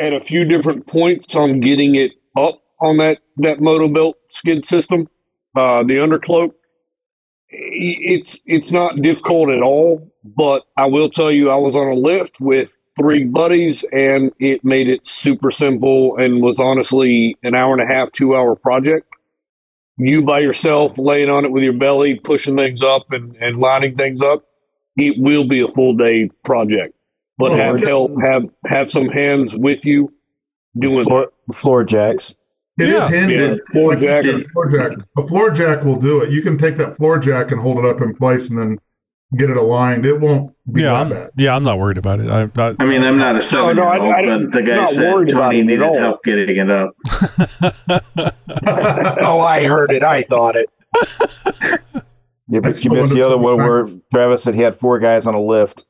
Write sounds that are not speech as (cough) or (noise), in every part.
at a few different points on getting it up on that that moto belt skid system, uh, the undercloak. It's it's not difficult at all, but I will tell you, I was on a lift with three buddies, and it made it super simple, and was honestly an hour and a half, two hour project. You by yourself, laying on it with your belly, pushing things up and, and lining things up, it will be a full day project. But have help, have have some hands with you doing Floor, floor jacks. It is Yeah. handy. Yeah, floor Like, jack. a floor jack. A floor jack will do it. You can take that floor jack and hold it up in place and then get it aligned. It won't be Yeah, that I'm, bad. yeah, I'm not worried about it. I, I, I mean, I'm not a seven year no, I- old, I- but the guy said Tony needed help getting it up. (laughs) Oh, I heard it. I thought it. Yeah, (laughs) but you missed the other one where Travis said he had four guys on a lift.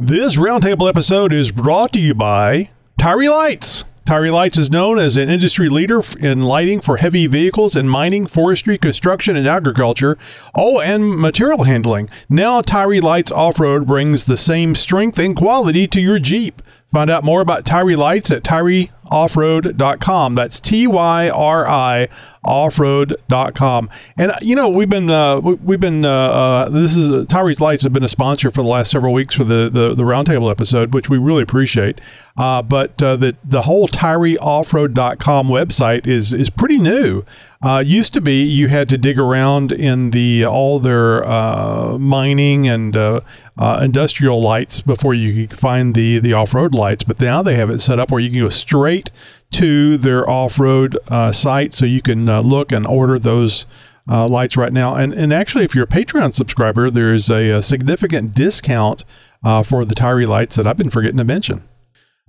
This roundtable episode is brought to you by Tyri Lights. Tyri Lights is known as an industry leader in lighting for heavy vehicles and mining, forestry, construction, and agriculture. Oh, and material handling. Now, Tyri Lights Off Road brings the same strength and quality to your Jeep. Find out more about Tyri Lights at tyrioffroad.com. That's T Y R I offroad.com. And you know, we've been uh, we- we've been uh, uh, this is Tyri's Lights have been a sponsor for the last several weeks for the the, the roundtable episode, which we really appreciate. Uh, but uh, the the whole tyrioffroad.com website is is pretty new. Uh, used to be you had to dig around in the all their uh, mining and uh, uh, industrial lights before you could find the the off road lights, but now they have it set up where you can go straight to their off road uh, site, so you can uh, look and order those. Uh, lights right now, and and actually, if you're a Patreon subscriber, there is a, a significant discount uh, for the Tyri lights that I've been forgetting to mention.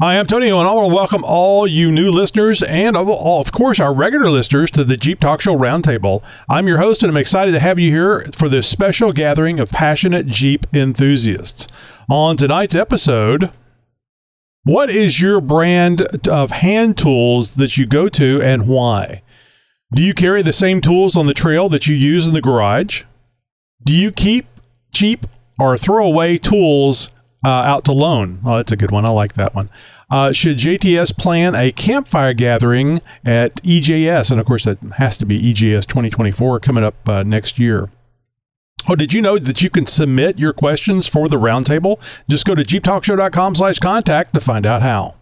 Hi, I'm Tony, and I want to welcome all you new listeners and, of, of course, our regular listeners to the Jeep Talk Show Roundtable. I'm your host, and I'm excited to have you here for this special gathering of passionate Jeep enthusiasts. On tonight's episode, what is your brand of hand tools that you go to and why? Do you carry the same tools on the trail that you use in the garage? Do you keep cheap or throw away tools uh, out to loan? Oh, that's a good one. I like that one. Uh, should JTS plan a campfire gathering at EJS? And of course, that has to be EJS 2024 coming up uh, next year. Oh, did you know that you can submit your questions for the roundtable? Just go to jeeptalkshow.com slash contact to find out how.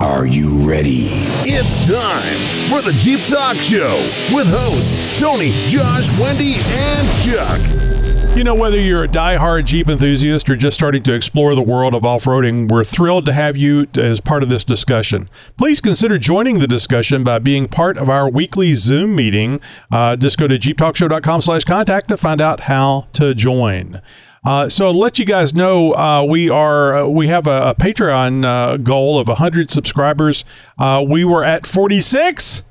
Are you ready? It's time for the Jeep Talk Show with hosts Tony, Josh, Wendy, and Chuck. You know, whether you're a die-hard Jeep enthusiast or just starting to explore the world of off-roading, we're thrilled to have you as part of this discussion. Please consider joining the discussion by being part of our weekly Zoom meeting. Uh, just go to jeeptalkshow.com slash contact to find out how to join. Uh, so to let you guys know, uh, we are uh, we have a, a Patreon uh, goal of 100 subscribers. Uh, we were at 46,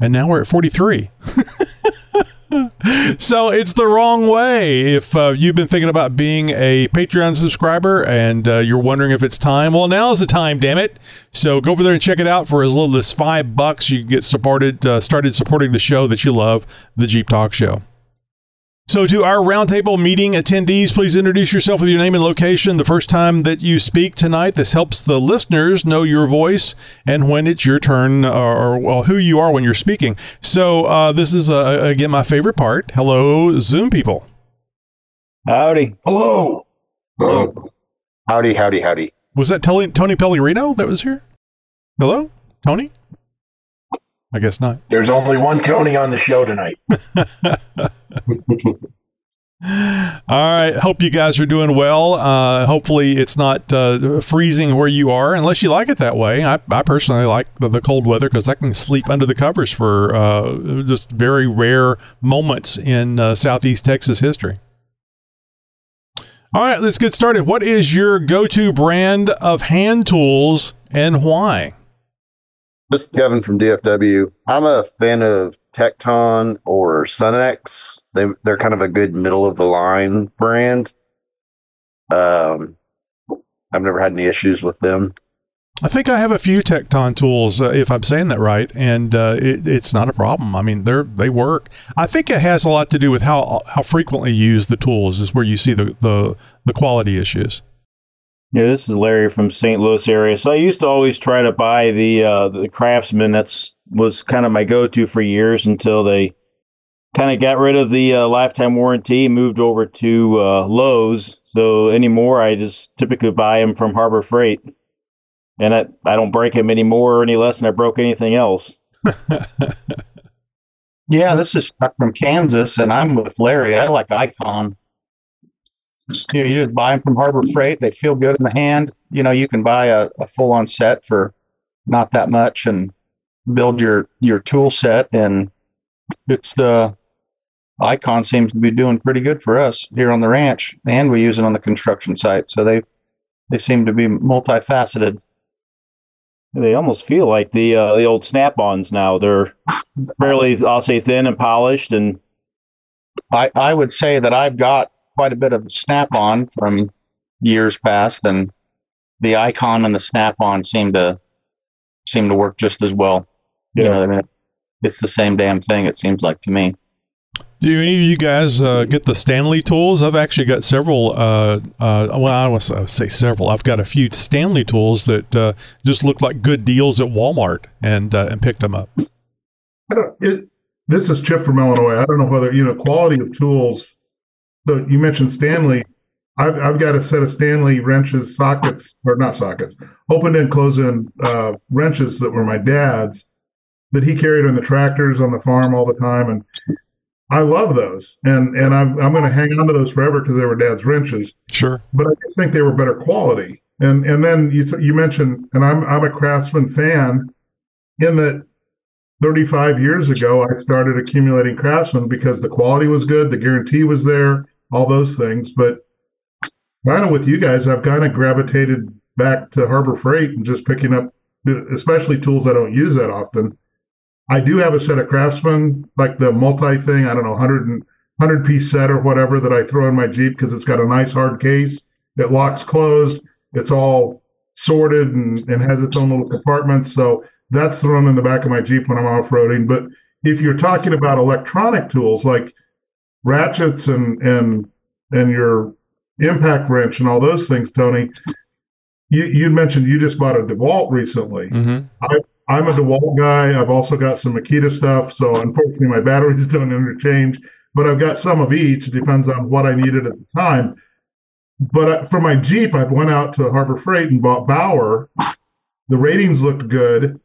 and now we're at 43. (laughs) (laughs) So it's the wrong way. If uh, you've been thinking about being a Patreon subscriber and uh, you're wondering if it's time, well, now's the time. Damn it! So go over there and check it out for as little as five bucks. You can get supported, uh, started supporting the show that you love, the Jeep Talk Show. So, to our roundtable meeting attendees, please introduce yourself with your name and location the first time that you speak tonight. This helps the listeners know your voice and when it's your turn, or, or well, who you are when you're speaking. So, uh, this is uh, again my favorite part. Hello, Zoom people. Howdy. Hello. Howdy, howdy, howdy. Was that Tony, Tony Pellegrino that was here? Hello, Tony. I guess not. There's only one Tony on the show tonight. (laughs) (laughs) All right. Hope you guys are doing well. Uh, hopefully, it's not uh, freezing where you are, unless you like it that way. I, I personally like the, the cold weather because I can sleep under the covers for uh, just very rare moments in uh, Southeast Texas history. All right, let's get started. What is your go to brand of hand tools and why? This is Kevin from DFW. I'm a fan of Tekton or Sunex. They they're kind of a good middle of the line brand. Um, I've never had any issues with them. I think I have a few Tekton tools, uh, if I'm saying that right, and uh, it, it's not a problem. I mean, they're they work. I think it has a lot to do with how how frequently you use the tools is where you see the the, the quality issues. Yeah, this is Larry from St. Louis area. So I used to always try to buy the uh, the Craftsman. That's was kind of my go-to for years until they kind of got rid of the uh, lifetime warranty, and moved over to uh, Lowe's. So anymore, I just typically buy them from Harbor Freight, and I I don't break them anymore or any less than I broke anything else. (laughs) Yeah, this is Chuck from Kansas, and I'm with Larry. I like Icon. You, know, you just buy them from Harbor Freight. They feel good in the hand. You know, you can buy a, a full on set for not that much and build your your tool set. And it's the Icon seems to be doing pretty good for us here on the ranch, and we use it on the construction site. So they they seem to be multifaceted. They almost feel like the uh, the old Snap-ons now. They're fairly, I'll say, thin and polished, and I, I would say that I've got quite a bit of snap on from years past and the icon and the snap on seem to seem to work just as well. You Yeah. know, I mean it's the same damn thing, it seems like to me. Do any of you guys uh, get the Stanley tools? I've actually got several. Uh, uh, well, I don't want to say several. I've got a few Stanley tools that uh, just look like good deals at Walmart, and uh, and picked them up. I don't, it, this is Chip from Illinois. I don't know whether you know quality of tools. So you mentioned Stanley. I've I've got a set of Stanley wrenches, sockets or not sockets, open and close in uh, wrenches that were my dad's that he carried on the tractors on the farm all the time, and I love those. And and I'm I'm going to hang on to those forever because they were dad's wrenches. Sure. But I just think they were better quality. And and then you you mentioned, and I'm I'm a Craftsman fan, in that 35 years ago I started accumulating Craftsman because the quality was good, the guarantee was there, all those things. But kind of with you guys, I've kind of gravitated back to Harbor Freight and just picking up, especially tools I don't use that often. I do have a set of Craftsman, like the multi thing. I don't know, 100 100 piece set or whatever that I throw in my Jeep because it's got a nice hard case. It locks closed. It's all sorted and, and has its own little compartments. So that's thrown in the back of my Jeep when I'm off roading. But if you're talking about electronic tools like ratchets and and and your impact wrench and all those things, Tony, you you mentioned you just bought a DeWalt recently. Mm-hmm. I'm a DeWalt guy. I've also got some Makita stuff. So unfortunately, my batteries (laughs) don't interchange, but I've got some of each. It depends on what I needed at the time. But uh, for my Jeep, I went out to Harbor Freight and bought Bauer. The ratings looked good.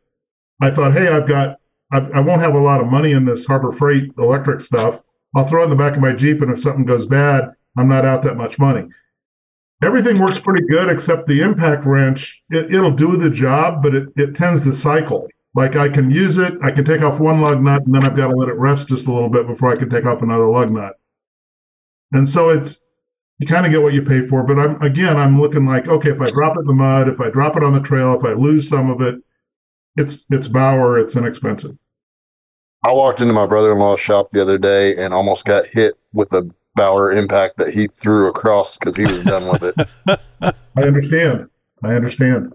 I thought, hey, I've got, I've, I won't have a lot of money in this Harbor Freight electric stuff. I'll throw it in the back of my Jeep, and if something goes bad, I'm not out that much money. Everything works pretty good except the impact wrench. It, it'll do the job, but it, it tends to cycle. Like I can use it, I can take off one lug nut, and then I've got to let it rest just a little bit before I can take off another lug nut. And so it's you kind of get what you pay for. But I'm again, I'm looking like okay, if I drop it in the mud, if I drop it on the trail, if I lose some of it, it's it's Bauer, it's inexpensive. I walked into my brother in law's shop the other day and almost got hit with a Bauer impact that he threw across because he was done with it. (laughs) I understand. I understand.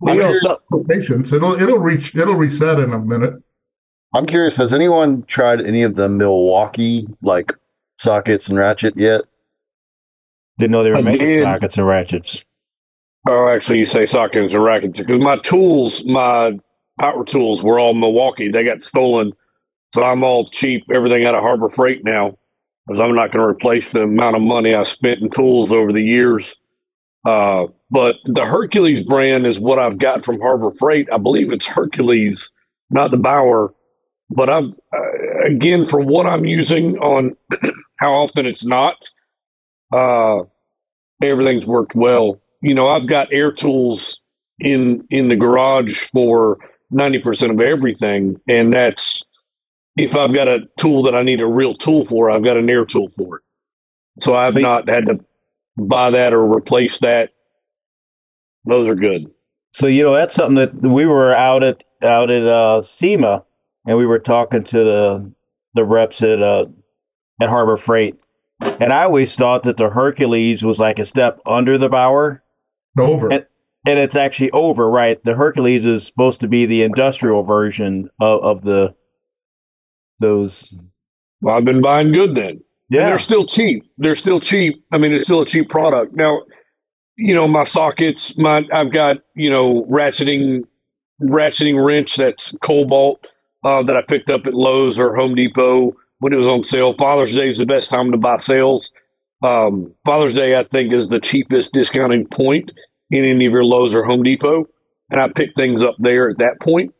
Well, you know, so- Patience. It'll it'll reach it'll reset in a minute. I'm curious, has anyone tried any of the Milwaukee like sockets and ratchet yet? didn't know they were I making did. sockets and ratchets. Oh, actually, you say sockets and rackets because my tools, my power tools, were all Milwaukee. They got stolen, so I'm all cheap. Everything out of Harbor Freight now, because I'm not going to replace the amount of money I spent in tools over the years. Uh, but the Hercules brand is what I've got from Harbor Freight. I believe it's Hercules, not the Bauer. But I'm uh, again for what I'm using on (clears throat) how often it's not. Uh, everything's worked well. You know, I've got air tools in in the garage for ninety percent of everything, and that's if I've got a tool that I need a real tool for, I've got an air tool for it. So I've Sweet. not had to buy that or replace that. Those are good. So you know that's something that we were out at out at uh, SEMA, and we were talking to the the reps at uh, at Harbor Freight, and I always thought that the Hercules was like a step under the Bauer, Over. And- and it's actually over. Right, the Hercules is supposed to be the industrial version of, of the those. Well, I've been buying good then. And Yeah, they're still cheap. They're still cheap. I mean, it's still a cheap product. Now, you know, my sockets, my I've got you know ratcheting ratcheting wrench that's Kobalt uh, that I picked up at Lowe's or Home Depot when it was on sale. Father's Day is the best time to buy sales. Um, Father's Day, I think, is the cheapest discounting point in any of your Lowe's or Home Depot, and I pick things up there at that point.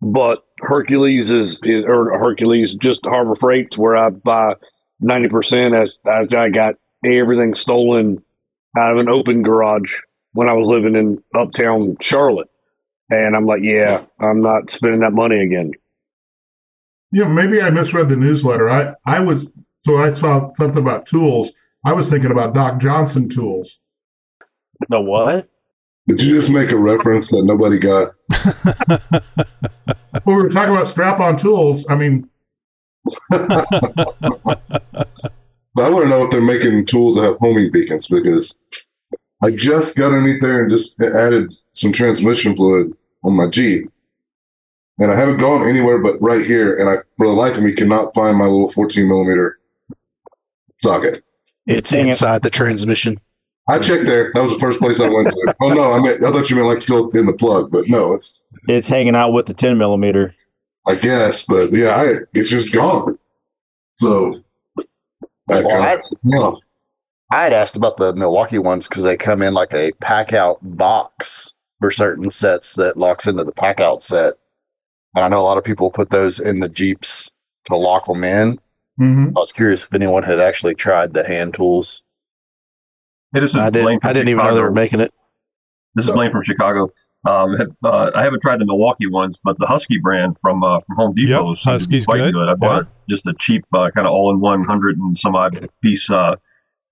But Hercules is, is or Hercules just Harbor Freight's where I buy ninety percent as, as I got everything stolen out of an open garage when I was living in uptown Charlotte. And I'm like, yeah, I'm not spending that money again. Yeah, maybe I misread the newsletter. I, I was, so I saw something about tools. I was thinking about Doc Johnson tools. The what? Did you just make a reference that nobody got? (laughs) Well, we were talking about strap on tools. I mean, I want to know if they're making tools that have homing beacons because I just got underneath there and just added some transmission fluid on my Jeep. And I haven't gone anywhere but right here. And I, for the life of me, cannot find my little 14 millimeter socket. It's inside the transmission. I checked there. That was the first place I went to. (laughs) oh no, I meant I thought you meant like still in the plug, but no, it's It's hanging out with the 10 millimeter. I guess, but yeah, I it's just gone. So I Well, I- kinda- yeah. I had asked about the Milwaukee ones because they come in like a pack out box for certain sets that locks into the pack out set. And I know a lot of people put those in the Jeeps to lock them in. mhm. I was curious if anyone had actually tried the hand tools. Hey, this is I Blaine didn't. from I didn't even know they were making it. This is Blaine from Chicago. Um, uh, I haven't tried the Milwaukee ones, but the Husky brand from uh, from Home Depot Yep, seems Husky's quite good. I bought just a cheap uh, kind of all-in-one hundred and some odd piece uh,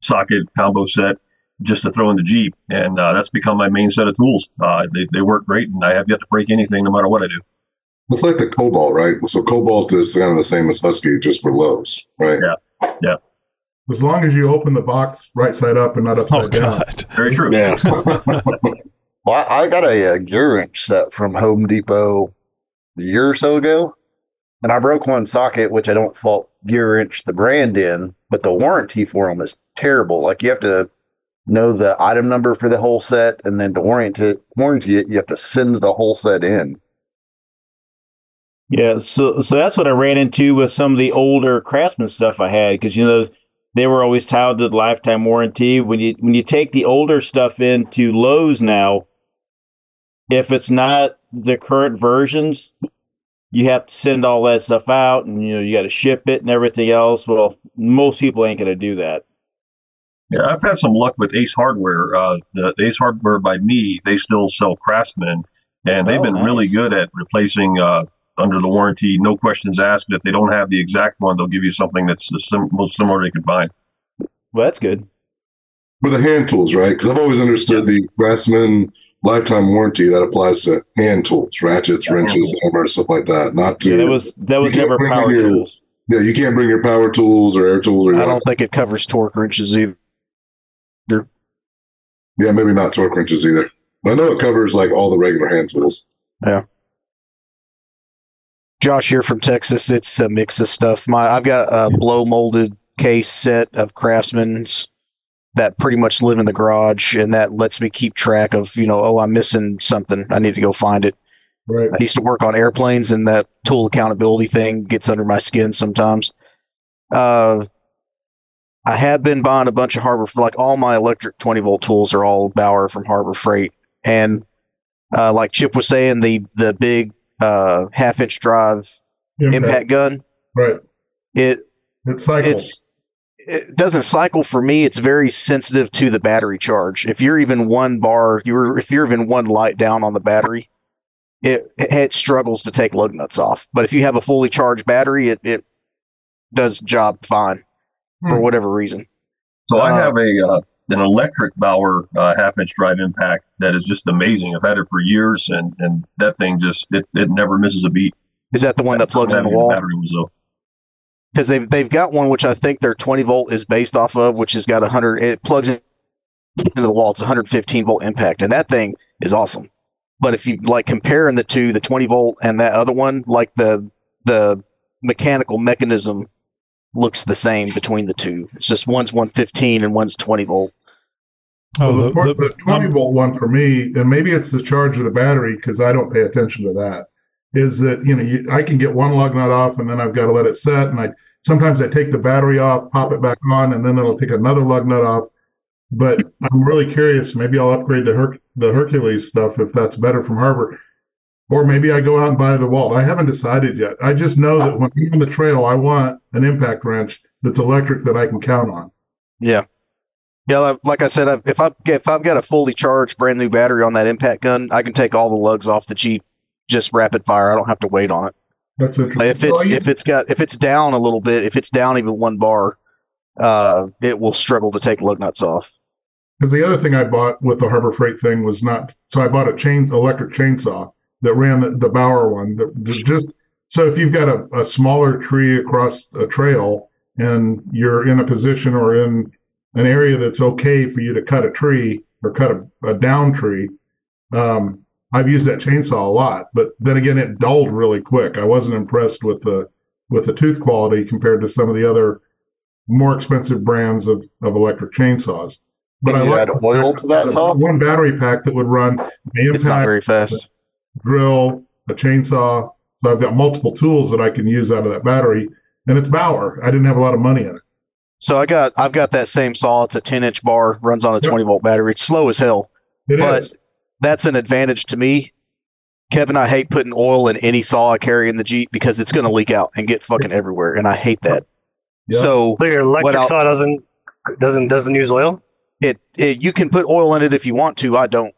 socket combo set just to throw in the Jeep, and uh, that's become my main set of tools. Uh, they they work great, and I have yet to break anything, no matter what I do. It's like the Kobalt, right? So Kobalt is kind of the same as Husky, just for Lowe's, right? Yeah, yeah. As long as you open the box right side up and not upside Oh down. God. Very true. Yeah. (laughs) Well, I, I got a, uh GearWrench set from Home Depot a year or so ago, and I broke one socket, which I don't fault GearWrench the brand in, but the warranty for them is terrible. Like you have to know the item number for the whole set, and then to warranty it, warranty it, you have to send the whole set in. Yeah, so so that's what I ran into with some of the older Craftsman stuff I had because you know they were always tied to the lifetime warranty. When you when you take the older stuff into Lowe's now, if it's not the current versions, you have to send all that stuff out, and you know you got to ship it and everything else. Well, most people ain't gonna do that. Yeah, I've had some luck with Ace Hardware. Uh, the Ace Hardware by me, they still sell Craftsman, and they've Oh, been really good at replacing uh, under the warranty, no questions asked. If they don't have the exact one, they'll give you something that's the sim- most similar they can find. Well, that's good. For the hand tools, right? Because I've always understood the Craftsman lifetime warranty that applies to hand tools, ratchets, Yeah, hand wrenches, tools. hammers, stuff like that. Not to Yeah, that was that was never power your- tools. yeah, you can't bring your power tools or air tools or I don't think it covers torque wrenches either. yeah, maybe not torque wrenches either. But I know it covers like all the regular hand tools. Josh here from Texas. It's a mix of stuff. My I've got a blow molded case set of Craftsman's that pretty much live in the garage, and that lets me keep track of you know oh I'm missing something. I need to go find it. Right. I used to work on airplanes, and that tool accountability thing gets under my skin sometimes. Uh, I have been buying a bunch of Harbor, for like all my electric 20 volt tools are all Bauer from Harbor Freight, and uh, like Chip was saying, the the big uh, half inch drive impact gun, Right. it It cycles. it's it doesn't cycle for me. It's very sensitive to the battery charge. If you're even one bar, you're if you're even one light down on the battery, it it struggles to take lug nuts off. But if you have a fully charged battery, it it does job fine for Hmm. whatever reason. So I Uh, have a uh, an electric Bauer uh, half inch drive impact that is just amazing. I've had it for years, and and that thing just it, it never misses a beat. Is that the one that plugs in the wall? battery was though. Because they've they've got one which I think their 20 volt is based off of, which has got a hundred. It plugs into the wall. It's 115 volt impact, and that thing is awesome. But if you like comparing the two, the 20 volt and that other one, like the the mechanical mechanism looks the same between the two. It's just one's 115 and one's 20 volt. Oh, Well, the, the- the- the 20 volt one for me, and maybe it's the charge of the battery because I don't pay attention to that. Is that you know you, I can get one lug nut off and then I've got to let it set, and I sometimes I take the battery off, pop it back on, and then it'll take another lug nut off. But I'm really curious. Maybe I'll upgrade to Her- the Hercules stuff if that's better from Harbor, or maybe I go out and buy a DeWalt. I haven't decided yet. I just know that when I'm on the trail, I want an impact wrench that's electric that I can count on. Yeah. Yeah, like- I said, if I if I've got a fully charged brand new battery on that impact gun, I can take all the lugs off the Jeep just rapid fire. I don't have to wait on it. That's interesting. If it's So you- if it's got if it's down a little bit, if it's down even one bar, uh, it will struggle to take lug nuts off. Because the other thing I bought with the Harbor Freight thing was not so I bought a chain electric chainsaw that ran the, the Bauer one. That that just so if you've got a, a smaller tree across a trail and you're in a position or in an area that's okay for you to cut a tree or cut a, a down tree, um, I've used that chainsaw a lot. But then again, it dulled really quick. I wasn't impressed with the with the tooth quality compared to some of the other more expensive brands of, of electric chainsaws. But Can I you like add oil to that saw? one battery pack that would run the It's not impact very fast. drill, a chainsaw. So I've got multiple tools that I can use out of that battery, and it's Bauer. I didn't have a lot of money in it. So I got I've got that same saw. It's a 10 inch bar, runs on a 20 volt battery. It's slow as hell, It but is. that's an advantage to me. Kevin, I hate putting oil in any saw I carry in the Jeep because it's going to leak out and get fucking everywhere, and I hate that. Yeah. So So your electric What saw doesn't doesn't doesn't use oil. it, it you can put oil in it if you want to. I don't.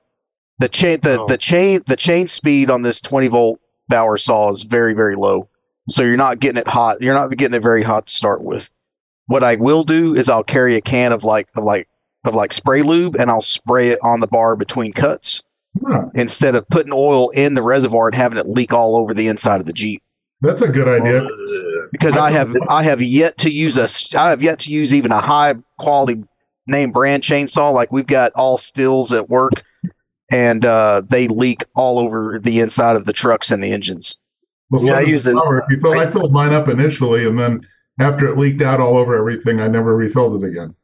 The chain the, Oh. the chain the chain speed on this 20 volt Bauer saw is very very low, so you're not getting it hot. You're not getting it very hot to start with. What I will do is I'll carry a can of like of like of like spray lube and I'll spray it on the bar between cuts Huh. instead of putting oil in the reservoir and having it leak all over the inside of the Jeep. That's a good idea. Because I have I have yet to use a s- I have yet to use even a high quality name brand chainsaw like we've got all Stihls at work and uh, they leak all over the inside of the trucks and the engines. Well, Yeah, I use it- If you fill, I filled mine up initially, and then after it leaked out all over everything, I never refilled it again.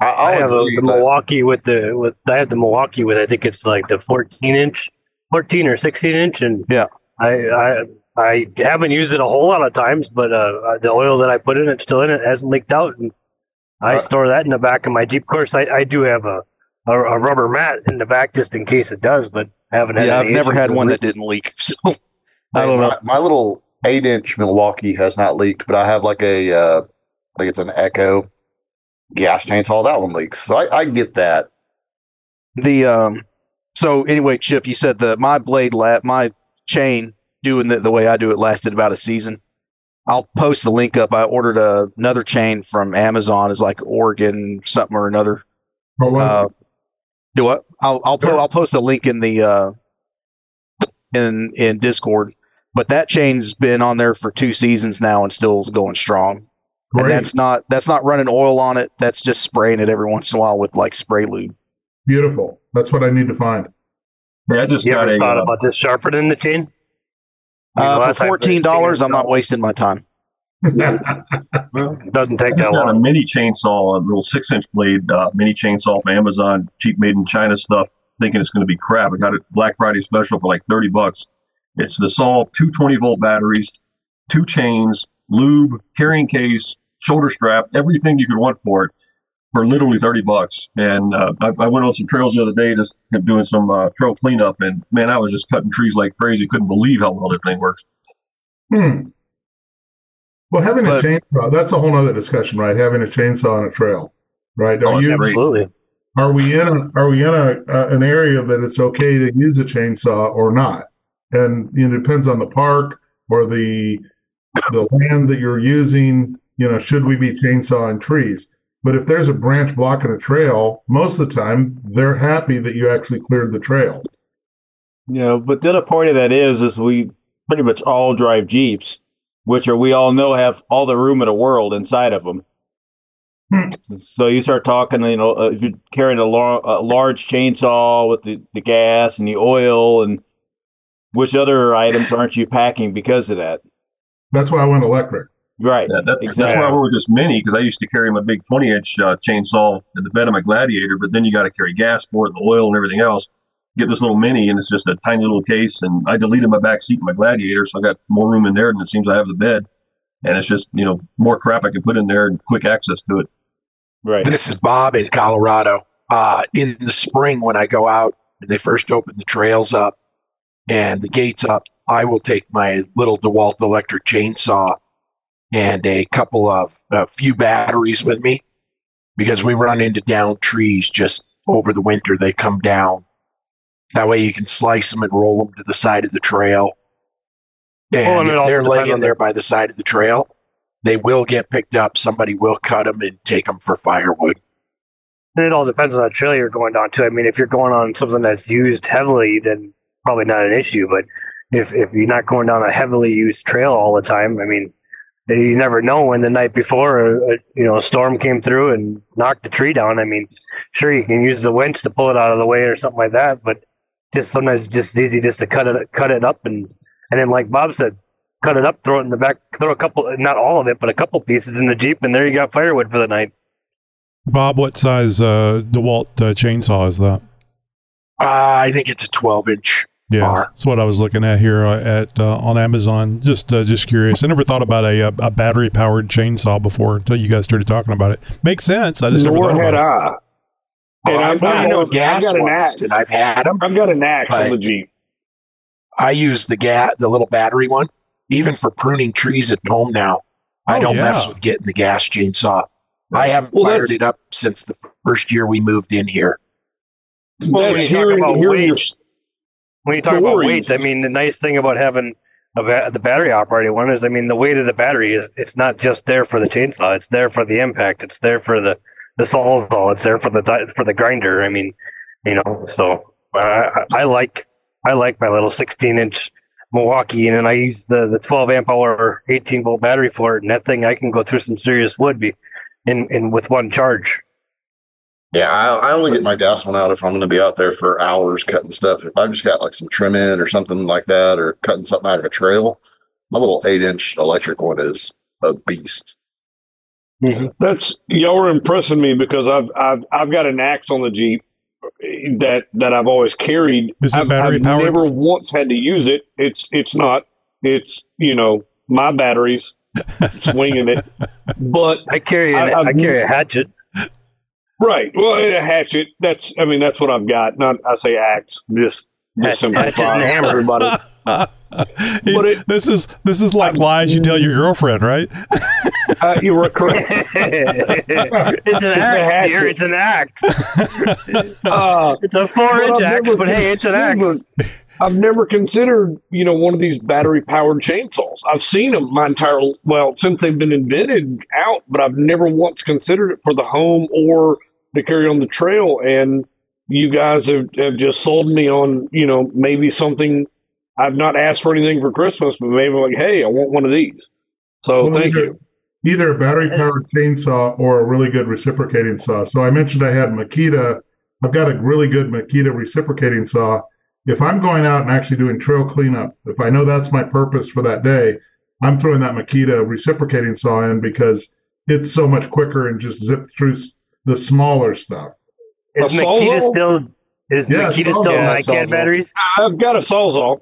I, I I'll have a, the but Milwaukee with the with I have the Milwaukee with I think it's like the 14 inch, 14 or 16 inch, and Yeah. I I I haven't used it a whole lot of times, but uh, the oil that I put in it still in it hasn't leaked out, and I Uh, store that in the back of my Jeep. Of course, I, I do have a, a a rubber mat in the back just in case it does, but I haven't had. Yeah, I've never had one it. that didn't leak. (laughs) So I don't know. My, my little eight inch Milwaukee has not leaked, but I have like a, uh, I think it's an Echo gas chainsaw. That one leaks. So I, I get that. The um so anyway, Chip, you said the my blade lap my chain doing it the way I do it lasted about a season. I'll post the link up. I ordered a, another chain from Amazon. Is like Oregon something or another. What was Uh, it? do what? I'll I'll po- I'll post a link in the uh in in Discord. But that chain's been on there for two seasons now and still going strong. And that's not that's not running oil on it. That's just spraying it every once in a while with like spray lube. Beautiful. That's what I need to find. Yeah, I just You got ever a. thought uh, about this sharpening the chain? I mean, Uh, for fourteen dollars, I'm not wasting my time. (laughs) It doesn't I take just that got a mini chainsaw, a little six inch blade uh, mini chainsaw from Amazon, cheap made in China stuff, thinking it's going to be crap. I got it Black Friday special for like 30 bucks. It's the saw, two 20 volt batteries, two chains, lube, carrying case, shoulder strap, everything you could want for it for literally 30 bucks. And uh, I, I went on some trails the other day just doing some uh, trail cleanup, and man, I was just cutting trees like crazy. Couldn't believe how well that thing works. Hmm. Well, having But- a chainsaw, that's a whole other discussion, right? Having a chainsaw on a trail, right? Oh, Are it's you. Absolutely. are we in a, are we in a, uh, an area that it's okay to use a chainsaw or not? And you know, it depends on the park or the, the land that you're using, you know, should we be chainsawing trees? But if there's a branch blocking a trail, most of the time they're happy that you actually cleared the trail. You know, but the other part of that is, is we pretty much all drive Jeeps, which are we all know have all the room in the world inside of them. Hmm. So you start talking, you know, uh, if you're carrying a, lar- a large chainsaw with the, the gas and the oil, and which other items aren't you packing because of that? That's why I went electric. Right. That, that's, that's why I went with this mini because I used to carry my big 20 inch uh, chainsaw in the bed of my Gladiator, but then you got to carry gas for it, and oil, and everything else. Get this little mini, and it's just a tiny little case. And I deleted my back seat in my Gladiator, so I got more room in there than it seems I have the bed. And it's just you know more crap I can put in there and quick access to it. Right. This is Bob in Colorado. Uh, in the spring, when I go out and they first open the trails up and the gates up, I will take my little DeWalt electric chainsaw and a couple of a few batteries with me because we run into down trees just over the winter. They come down. That way you can slice them and roll them to the side of the trail. Oh, and, Well, if they're laying there by the side of the trail, they will get picked up. Somebody will cut them and take them for firewood. And it all depends on the trail you're going down to. I mean, if you're going on something that's used heavily, then probably not an issue. But if if you're not going down a heavily used trail all the time, I mean, you never know when the night before a, a you know a storm came through and knocked the tree down. I mean, sure you can use the winch to pull it out of the way or something like that, but just sometimes it's just easy just to cut it cut it up and and then like Bob said, cut it up, throw it in the back, throw a couple, not all of it, but a couple pieces in the jeep, and there you got firewood for the night. Bob, what size uh, DeWalt uh, chainsaw is that? Uh, I think it's a 12 inch. Yeah, bar. that's what I was looking at here uh, at uh, on Amazon. Just uh, just curious. I never thought about a, a, a battery powered chainsaw before until you guys started talking about it. Makes sense. I just never Nor thought had about it. I. And Oh, I've, I've got got, those gas I've got an axe. and I've had them. I've got an axe on the Jeep. I use the gas, the little battery one, even for pruning trees at home now. I Oh, don't yeah. mess with getting the gas chainsaw. I haven't Well, fired it up since the first year we moved in here. Well, when That's you hearing, about hearing weight, your when you talk about weight, I mean the nice thing about having a ba- the battery operated one is, I mean, the weight of the battery is it's not just there for the chainsaw; it's there for the impact, it's there for the the sawzall, it's there for the di- for the grinder. I mean, you know, so I, I- I like I like my little 16 inch Milwaukee, and then I use the the 12 amp hour 18 volt battery for it, and that thing I can go through some serious wood be in in with one charge. Yeah, I, I only get my gas one out if I'm going to be out there for hours cutting stuff. If I've just got like some trim in or something like that, or cutting something out of a trail, my little eight inch electric one is a beast. Mm-hmm. That's y'all are impressing me because I've I've I've got an axe on the Jeep eh, that that I've always carried. Is it I've, battery I've powered? never once had to use it. It's it's not. It's you know my batteries (laughs) swinging it, but I carry an, I- I, carry a hatchet. Right. Well, a hatchet. That's I mean that's what I've got. Not I say axe. Just just Hatchet and hammer. everybody. (laughs) He- it- this is this is like lies you tell your girlfriend, right? (laughs) Uh, you were correct. (laughs) it's an a axe, dear. It's an axe. Uh, It's a four But inch axe, but hey, it's an axe. I've never considered, you know, one of these battery powered chainsaws. I've seen them my entire well since they've been invented out, but I've never once considered it for the home or to carry on the trail. And you guys have, have just sold me on, you know, maybe something. I've not asked for anything for Christmas, but maybe like, hey, I want one of these. So Well, thank either, you. Either a battery powered chainsaw or a really good reciprocating saw. So I mentioned I had Makita. I've got a really good Makita reciprocating saw. If I'm going out and actually doing trail cleanup, if I know that's my purpose for that day, I'm throwing that Makita reciprocating saw in because it's so much quicker and just zip through the smaller stuff. Is A Makita Sawzall? still is Yeah, Makita still Yeah, Nicat Sawzall. batteries? I've got a Sawzall.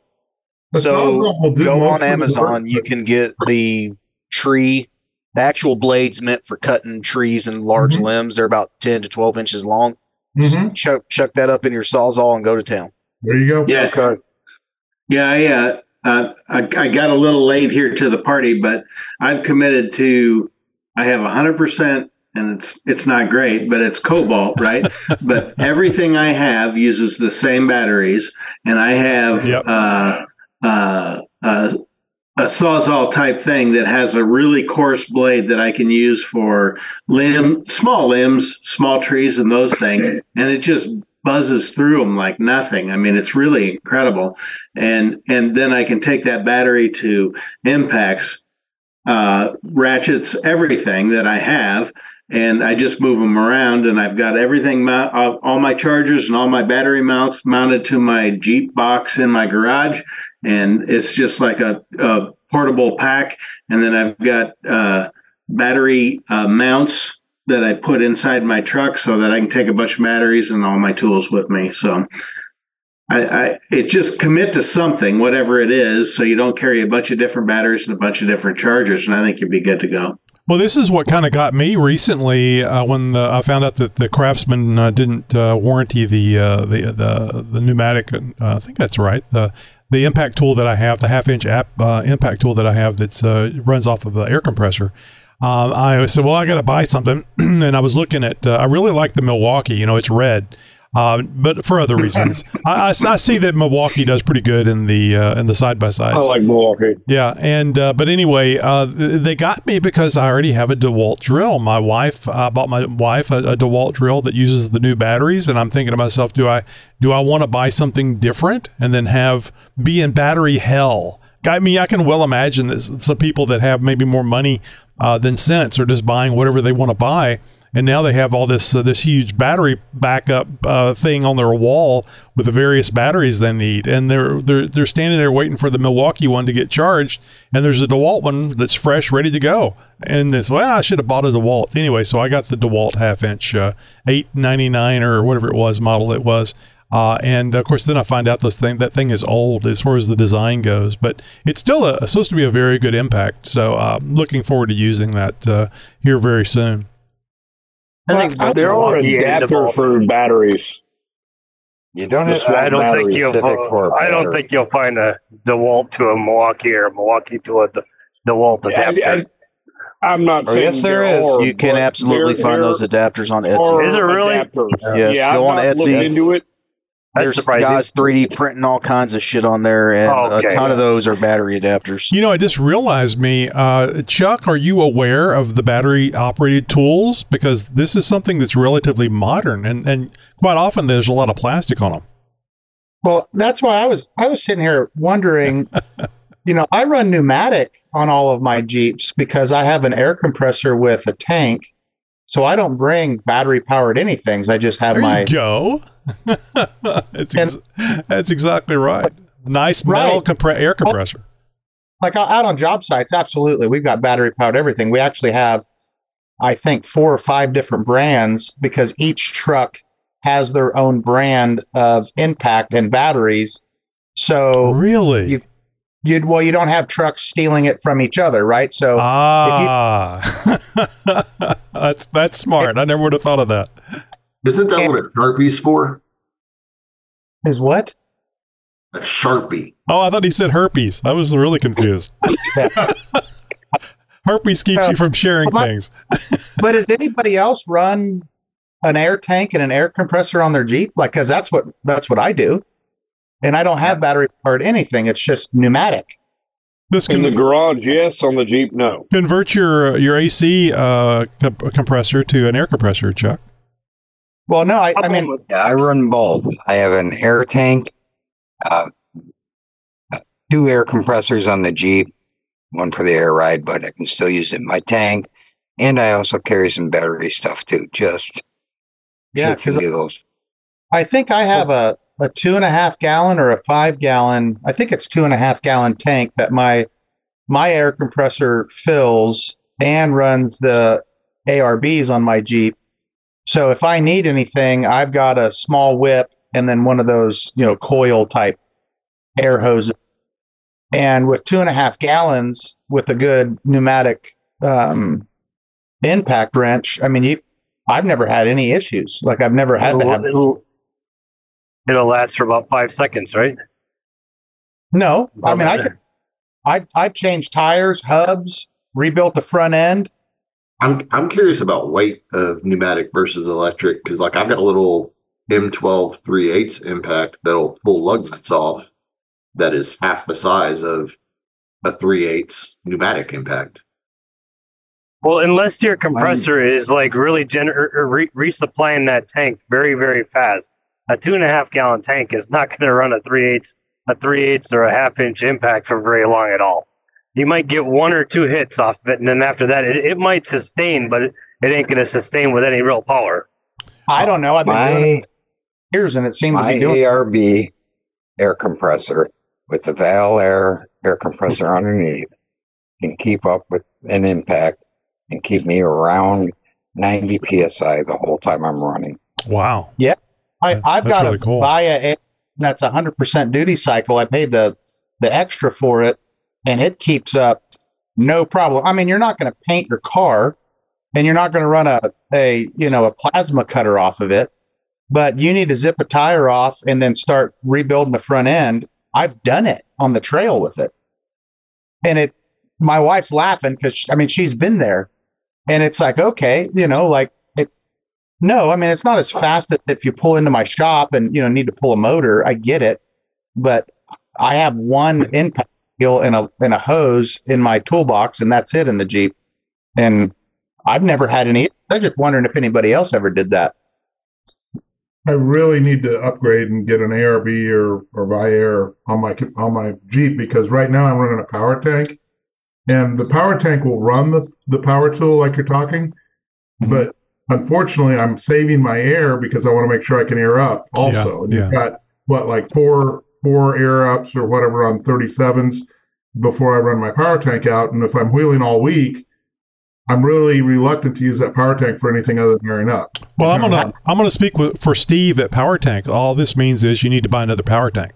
The So Sawzall will do go on Amazon. You can get the tree, the actual blades meant for cutting trees and large Mhm. limbs. They're about ten to twelve inches long. Mhm. Chuck chuck that up in your sawzall and go to town. There you go. Yeah. Okay. Yeah, I, uh, uh, I, I got a little late here to the party, but I've committed to. I have hundred percent, and it's it's not great, but it's Kobalt, right? (laughs) but everything I have uses the same batteries, and I have Yep. uh, uh, uh, a sawzall type thing that has a really coarse blade that I can use for limb, small limbs, small trees, and those things, and it just buzzes through them like nothing. I mean, it's really incredible. And and then I can take that battery to impacts, uh, ratchets, everything that I have, and I just move them around. And I've got everything mount, all all my chargers and all my battery mounts mounted to my Jeep box in my garage, and it's just like a, a portable pack. And then I've got uh, battery uh, mounts that I put inside my truck so that I can take a bunch of batteries and all my tools with me. So I, I it just commit to something, whatever it is, so you don't carry a bunch of different batteries and a bunch of different chargers, and I think you'd be good to go. Well, this is what kind of got me recently uh, when the, I found out that the Craftsman uh, didn't uh, warranty the, uh, the the the pneumatic. Uh, I think that's right. The the impact tool that I have, the half inch app uh, impact tool that I have, that's runs off of an air compressor. Um, I said, well, I got to buy something, (clears throat) and I was looking at. I really like the Milwaukee. You know, it's red. Uh, but for other reasons, (laughs) I, I, I, see that Milwaukee does pretty good in the uh, in the side by sides. I like Milwaukee. Yeah, and uh, but anyway, uh, they got me because I already have a DeWalt drill. My wife I bought my wife a, a, DeWalt drill that uses the new batteries, and I'm thinking to myself, do I do I want to buy something different and then have be in battery hell? I mean, I can well imagine that some people that have maybe more money uh, than cents or just buying whatever they want to buy. And now they have all this uh, this huge battery backup uh, thing on their wall with the various batteries they need, and they're they're they're standing there waiting for the Milwaukee one to get charged, and there's a DeWalt one that's fresh, ready to go, and this well, I should have bought a DeWalt. Anyway, so I got the DeWalt half inch uh, eight ninety nine or whatever it was model it was. Uh, and of course, then I find out this thing that thing is old as far as the design goes, but it's still a, supposed to be a very good impact. So, uh, looking forward to using that uh, here very soon. I think well, there are adapters for batteries. You don't have. I don't think you'll. I don't think you'll find a DeWalt to a Milwaukee or a Milwaukee to a DeWalt adapter. I, am not oh, saying yes, there is. Are, you can absolutely find those adapters on Etsy. Is it really? Adapters. Yes, yeah, go I'm on Etsy. Into it. There's guys 3D printing all kinds of shit on there, and okay. a ton of those are battery adapters. You know, I just realized me, uh, Chuck. Are you aware of the battery operated tools? Because this is something that's relatively modern, and and quite often there's a lot of plastic on them. Well, that's why I was I was sitting here wondering. (laughs) you know, I run pneumatic on all of my Jeeps because I have an air compressor with a tank so I don't bring battery powered anything. I just have there my go. (laughs) that's, ex- that's exactly right. Nice metal right. compre- air oh. compressor. Like uh, out on job sites, absolutely. We've got battery powered everything. We actually have, I think, four or five different brands because each truck has their own brand of impact and batteries. So really, you, you'd well, you don't have trucks stealing it from each other, right? So ah, you, (laughs) that's that's smart. I never would have thought of that. Isn't that what a sharpie's for? Is what? A sharpie. Oh, I thought he said herpes. I was really confused. (laughs) herpes keeps uh, you from sharing but, things. (laughs) but does anybody else run an air tank and an air compressor on their Jeep? Like, because that's what that's what I do and I don't have battery powered anything. It's just pneumatic. This can, in the garage, yes. On the Jeep, no. Convert your your AC uh, comp- compressor to an air compressor, Chuck. Well, no, I, I mean, I run both. I have an air tank, uh, two air compressors on the Jeep, one for the air ride, but I can still use it in my tank, and I also carry some battery stuff too. Just yeah, because I think I have a a two and a half gallon or a five gallon, I think it's two and a half gallon tank that my my air compressor fills and runs the ARBs on my Jeep. So if I need anything, I've got a small whip and then one of those, you know, coil type air hoses. And with two and a half gallons with a good pneumatic um, impact wrench, I mean, you, I've never had any issues. Like I've never had to have. It'll, it'll last for about five seconds, right? No, I mean I could. I I've changed tires, hubs, rebuilt the front end. I'm I'm curious about weight of pneumatic versus electric because like I've got a little M12 3 8 impact that'll pull lug nuts off that is half the size of a 3 8 pneumatic impact. Well, unless your compressor is like really gener- er, er, re- resupplying that tank very, very fast, a two and a half gallon tank is not going to run a three eighths, a three eighths or a half inch impact for very long at all. You might get one or two hits off of it, and then after that, it, it might sustain, but it, it ain't going to sustain with any real power. I don't know. I've been doing it for years, and it seems to be doing. ARB air compressor with the Viair air compressor underneath can keep up with an impact and keep me around 90 psi the whole time I'm running. Wow. Yeah, I, that's got really a cool. Via that's a hundred percent duty cycle. I paid the the extra for it, and it keeps up no problem. I mean, you're not going to paint your car, and you're not going to run a a you know a plasma cutter off of it, but you need to zip a tire off and then start rebuilding the front end. I've done it on the trail with it, and it. My wife's laughing because I mean she's been there, and it's like okay, you know, like no, I mean it's not as fast as if you pull into my shop and you know need to pull a motor. I get it, but I have one impact wheel and a and a hose in my toolbox, and that's it in the Jeep. And I've never had any. I'm just wondering if anybody else ever did that. I really need to upgrade and get an ARB or or Viair on my on my Jeep because right now I'm running a power tank, and the power tank will run the the power tool like you're talking, mm-hmm. but unfortunately I'm saving my air because I want to make sure I can air up also. Yeah, and you've yeah. got what like four four air ups or whatever on 37s before I run my power tank out, and if I'm wheeling all week. I'm really reluctant to use that power tank for anything other than airing up. Well, I'm gonna I'm gonna speak with, for Steve at Power Tank. All this means is you need to buy another power tank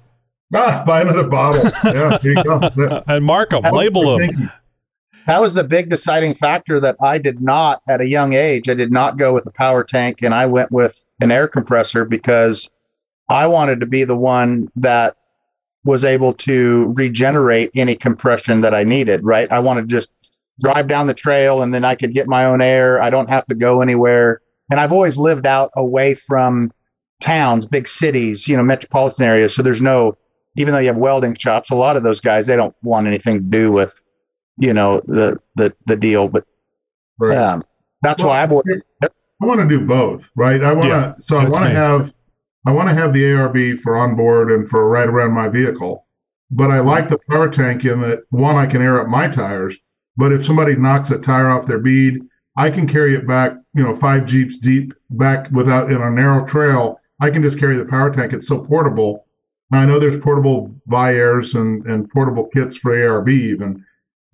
Ah, buy another bottle. Yeah, here you go. (laughs) And mark them, label them. That was the big deciding factor that I did not at a young age. I did not go with a power tank and I went with an air compressor because I wanted to be the one that was able to regenerate any compression that I needed, right? I want to just drive down the trail and then I could get my own air. I don't have to go anywhere. And I've always lived out away from towns, big cities, you know, metropolitan areas. So there's no, even though you have welding shops, a lot of those guys, they don't want anything to do with, you know, the, the, the deal. But Right. um, that's Well, why I bought I want to do both, right? I want to, Yeah, so I want to have, I want to have the ARB for on board and for right around my vehicle. But I like the power tank in that one, I can air up my tires. But if somebody knocks a tire off their bead, I can carry it back, you know, five Jeeps deep back without in a narrow trail. I can just carry the power tank. It's so portable. Now, I know there's portable Viairs and, and portable kits for ARB even,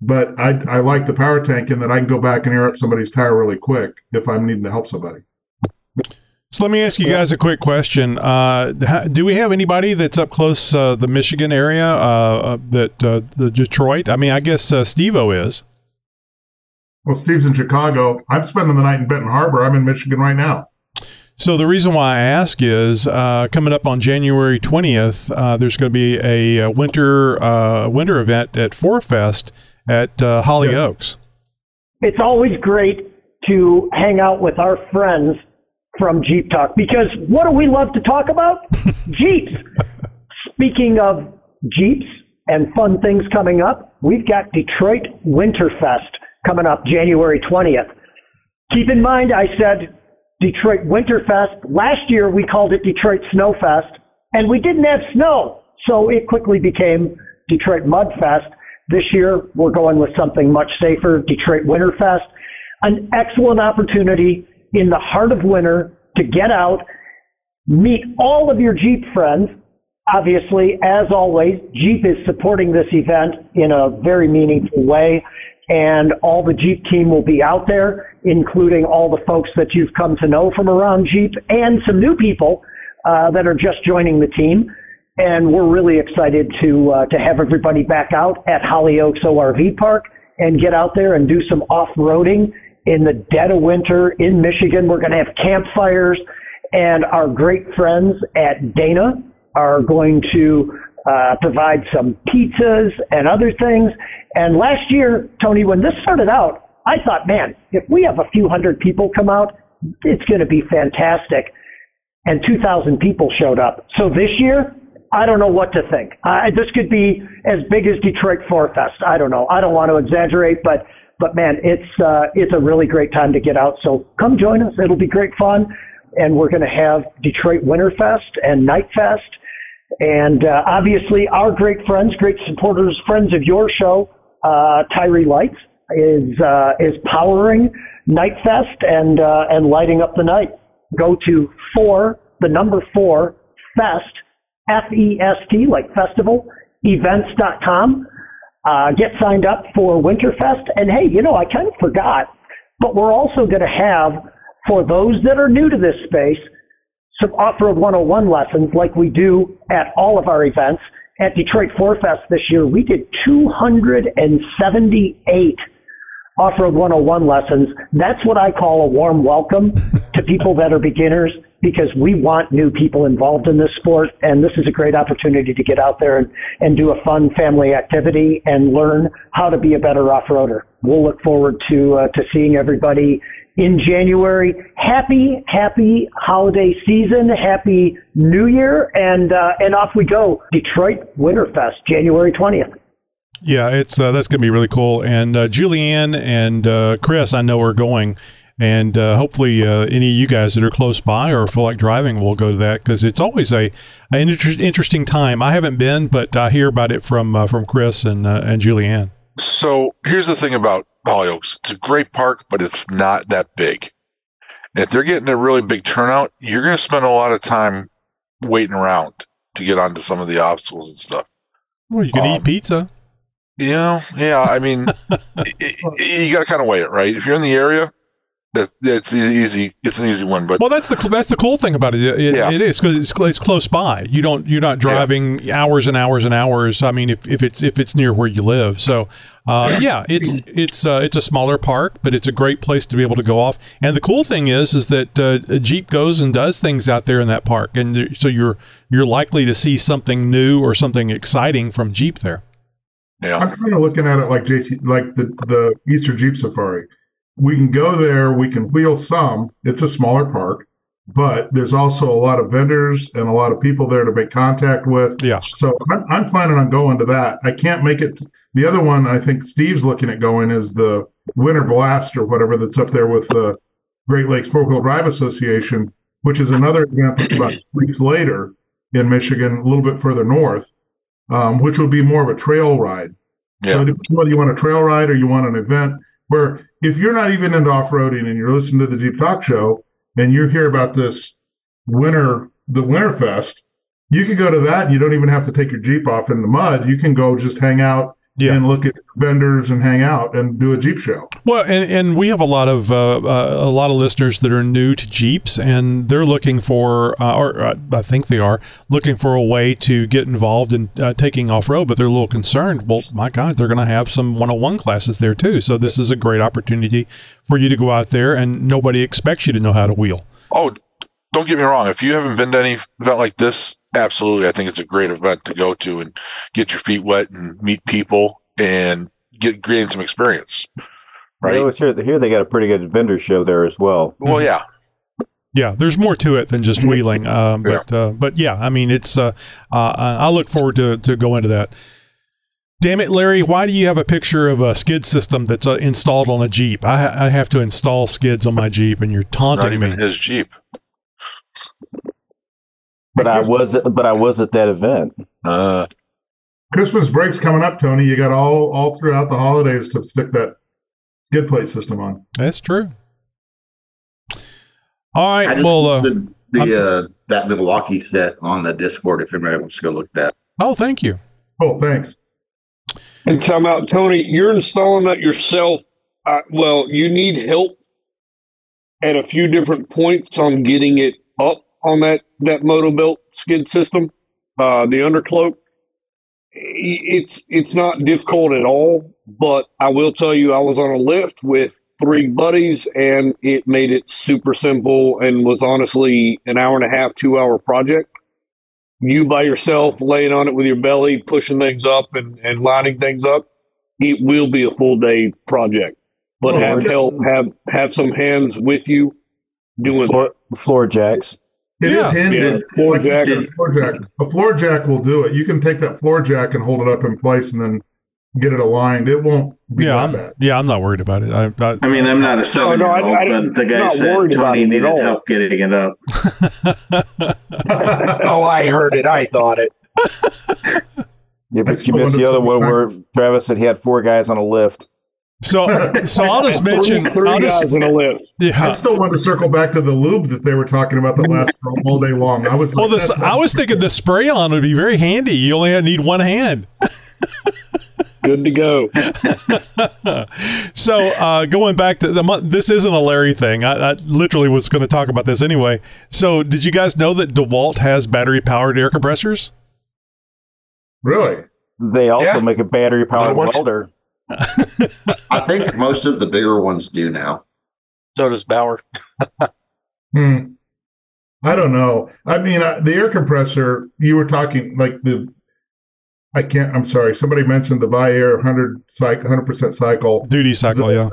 but I, I like the power tank in that I can go back and air up somebody's tire really quick if I'm needing to help somebody. So let me ask you guys a quick question. Uh, do we have anybody that's up close uh, the Michigan area? Uh, uh, that uh, the Detroit? I mean, I guess uh, Steve-O is. Well, Steve's in Chicago. I'm spending the night in Benton Harbor. I'm in Michigan right now. So the reason why I ask is uh, coming up on January twentieth, uh, there's going to be a, winter uh, winter event at 4 Fest at uh, Holly Oaks. it's always great to hang out with our friends from Jeep Talk because what do we love to talk about? (laughs) Jeeps. Speaking of Jeeps and fun things coming up, we've got Detroit Winterfest coming up January 20th. Keep in mind, I said Detroit Winterfest. Last year we called it Detroit Snowfest, and we didn't have snow, so it quickly became Detroit Mudfest. This year we're going with something much safer, Detroit Winterfest. An excellent opportunity in the heart of winter to get out, meet all of your Jeep friends. Obviously, as always, Jeep is supporting this event in a very meaningful way, and all the Jeep team will be out there, including all the folks that you've come to know from around Jeep and some new people uh, that are just joining the team. And we're really excited to uh, to have everybody back out at Hollyoaks ORV Park and get out there and do some off-roading in the dead of winter in Michigan. We're going to have campfires, and our great friends at Dana are going to uh, provide some pizzas and other things. And last year, Tony, when this started out, I thought, man, if we have a few hundred people come out, it's going to be fantastic. And 2,000 people showed up. So this year, I don't know what to think. Uh, this could be as big as Detroit Four Fest. I don't know. I don't want to exaggerate, but but man, it's uh, it's a really great time to get out. So come join us. It'll be great fun, and we're going to have Detroit Winterfest and Night Fest, and uh, obviously our great friends, great supporters, friends of your show, uh, Tyri Lights is uh, is powering Night Fest and uh, and lighting up the night. Go to four, the number four, Fest, F E S T, like festival, events.com. Uh, get signed up for Winterfest. And hey, you know, I kind of forgot, but we're also going to have, for those that are new to this space, some Off Road 101 lessons like we do at all of our events. At Detroit 4 Fest this year, we did 278 Off Road 101 lessons. That's what I call a warm welcome to people that are beginners because we want new people involved in this sport. And this is a great opportunity to get out there and, and do a fun family activity and learn how to be a better off roader. We'll look forward to, uh, to seeing everybody in January. Happy, happy holiday season. Happy New Year. And, uh, and off we go. Detroit Winterfest, January 20th. Yeah, it's uh, that's going to be really cool. And uh, Julianne and uh, Chris, I know are going, and uh, hopefully uh, any of you guys that are close by or feel like driving will go to that because it's always a an inter- interesting time. I haven't been, but I hear about it from uh, from Chris and and Julianne. So here's the thing about Hollyoaks: it's a great park, but it's not that big. If they're getting a really big turnout, you're going to spend a lot of time waiting around to get onto some of the obstacles and stuff. Well, you can Um, eat pizza. Yeah, yeah. I mean, (laughs) i- i- you got to kind of weigh it, right? If you're in the area, that that's easy. It's an easy one, but Well, that's the that's the cool thing about it. It, Yeah. it is because it's, it's close by. You don't you're not driving hours and hours and hours. I mean, if, if it's if it's near where you live, so uh, yeah, it's it's uh, it's a smaller park, but it's a great place to be able to go off. And the cool thing is is that uh, a Jeep goes and does things out there in that park, and there- so you're you're likely to see something new or something exciting from Jeep there. Yeah. I'm kind of looking at it like JT, like the the Easter Jeep Safari. We can go there. We can wheel some. It's a smaller park, but there's also a lot of vendors and a lot of people there to make contact with. Yeah. So I'm, I'm planning on going to that. I can't make it. The other one I think Steve's looking at going is the Winter Blast or whatever that's up there with the Great Lakes Four Wheel Drive Association, which is another event that's about weeks later in Michigan, a little bit further north, um, which would be more of a trail ride. Yeah. So whether you want a trail ride or you want an event where if you're not even into off-roading and you're listening to the Jeep Talk Show and you hear about this winter, the Winterfest, you can go to that and you don't even have to take your Jeep off in the mud. You can go just hang out and look at vendors and hang out and do a Jeep show. Well, and, and we have a lot of uh, uh, a lot of listeners that are new to Jeeps, and they're looking for, uh, or uh, I think they are looking for a way to get involved in uh, taking off road, but they're a little concerned. Well, my God, they're going to have some 101 classes there too, so this is a great opportunity for you to go out there, and nobody expects you to know how to wheel. Oh, don't get me wrong. If you haven't been to any event like this, absolutely, I think it's a great event to go to and get your feet wet and meet people and get gain some experience. Right. always hear here they got a pretty good vendor show there as well. Well, yeah. Yeah, there's more to it than just wheeling, um, but uh, but yeah, I mean, it's. Uh, uh, I look forward to to go into that. Damn it, Larry! Why do you have a picture of a skid system that's uh, installed on a Jeep? I, ha- I have to install skids on my Jeep, and you're It's not taunting me. his Jeep. But I was but I was at that event. Uh, Christmas break's coming up, Tony. You got all all throughout the holidays to stick that good plate system on. That's true. All right, I just well, uh, the, the uh, that Milwaukee set on the Discord. If anybody wants to go look at that. Oh, thank you. Oh, thanks. And time out, Tony. You're installing that yourself. Uh, well, you need help at a few different points on getting it up on that that Motobilt skid system, uh, the undercloak. It's it's not difficult at all, but I will tell you, I was on a lift with three buddies, and it made it super simple, and was honestly an hour and a half, two hour project you by yourself laying on it with your belly, pushing things up and, and lining things up, it will be a full day project. But Oh, have help, have have some hands with you doing Floor, floor jacks. It is Yeah. handy. Yeah, floor Like, jack. a floor jack. A floor jack will do it. You can take that floor jack and hold it up in place and then get it aligned. It won't be yeah, that I'm, bad. yeah, I'm not worried about it. I, I, I mean, I'm not a seven year old, I- but the guy said Tony needed help getting it up. (laughs) oh, I heard it. I thought it. (laughs) Yeah, but you missed the other one where Travis said he had four guys on a lift. So, (laughs) so I'll just mention. Three I'll just, guys in a lift. I still want to circle back to the lube that they were talking about that lasts (laughs) all day long. I was Well, like, this that's- I was thinking the spray on would be very handy. You only need one hand. (laughs) Good to go. so uh, going back to the month, this isn't a Larry thing. I, I literally was going to talk about this anyway. So did you guys know that DeWalt has battery powered air compressors? really. They also Yeah. make a battery powered Little ones. welder. (laughs) I think most of the bigger ones do now. So does Bauer. Hmm. I don't know. I mean, uh, the air compressor, you were talking like the, I can't, I'm sorry. Somebody mentioned the Viair 100 cycle, 100% cycle. Duty cycle, yeah.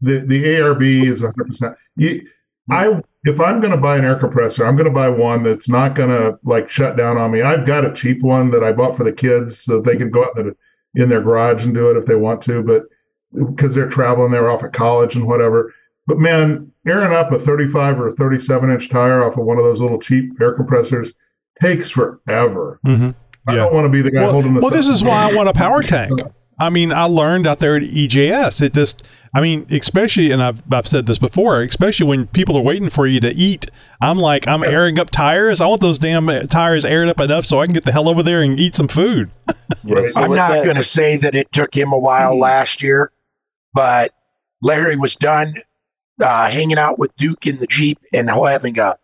The, the ARB is 100%. You, I, if I'm going to buy an air compressor, I'm going to buy one that's not going to like shut down on me. I've got a cheap one that I bought for the kids so they can go out in, the, in their garage and do it if they want to, but because they're traveling, they're off at college and whatever. But man, airing up a 35 or a 37 inch tire off of one of those little cheap air compressors takes forever. Mm-hmm. I don't want to be the guy Well, holding the. well, this is why I want a power tank. I mean, I learned out there at EJS. It just, I mean, especially, and I've, I've said this before, especially when people are waiting for you to eat. I'm like, I'm airing up tires. I want those damn tires aired up enough so I can get the hell over there and eat some food. (laughs) I'm not going to say that it took him a while last year, but Larry was done uh, hanging out with Duke in the Jeep and having a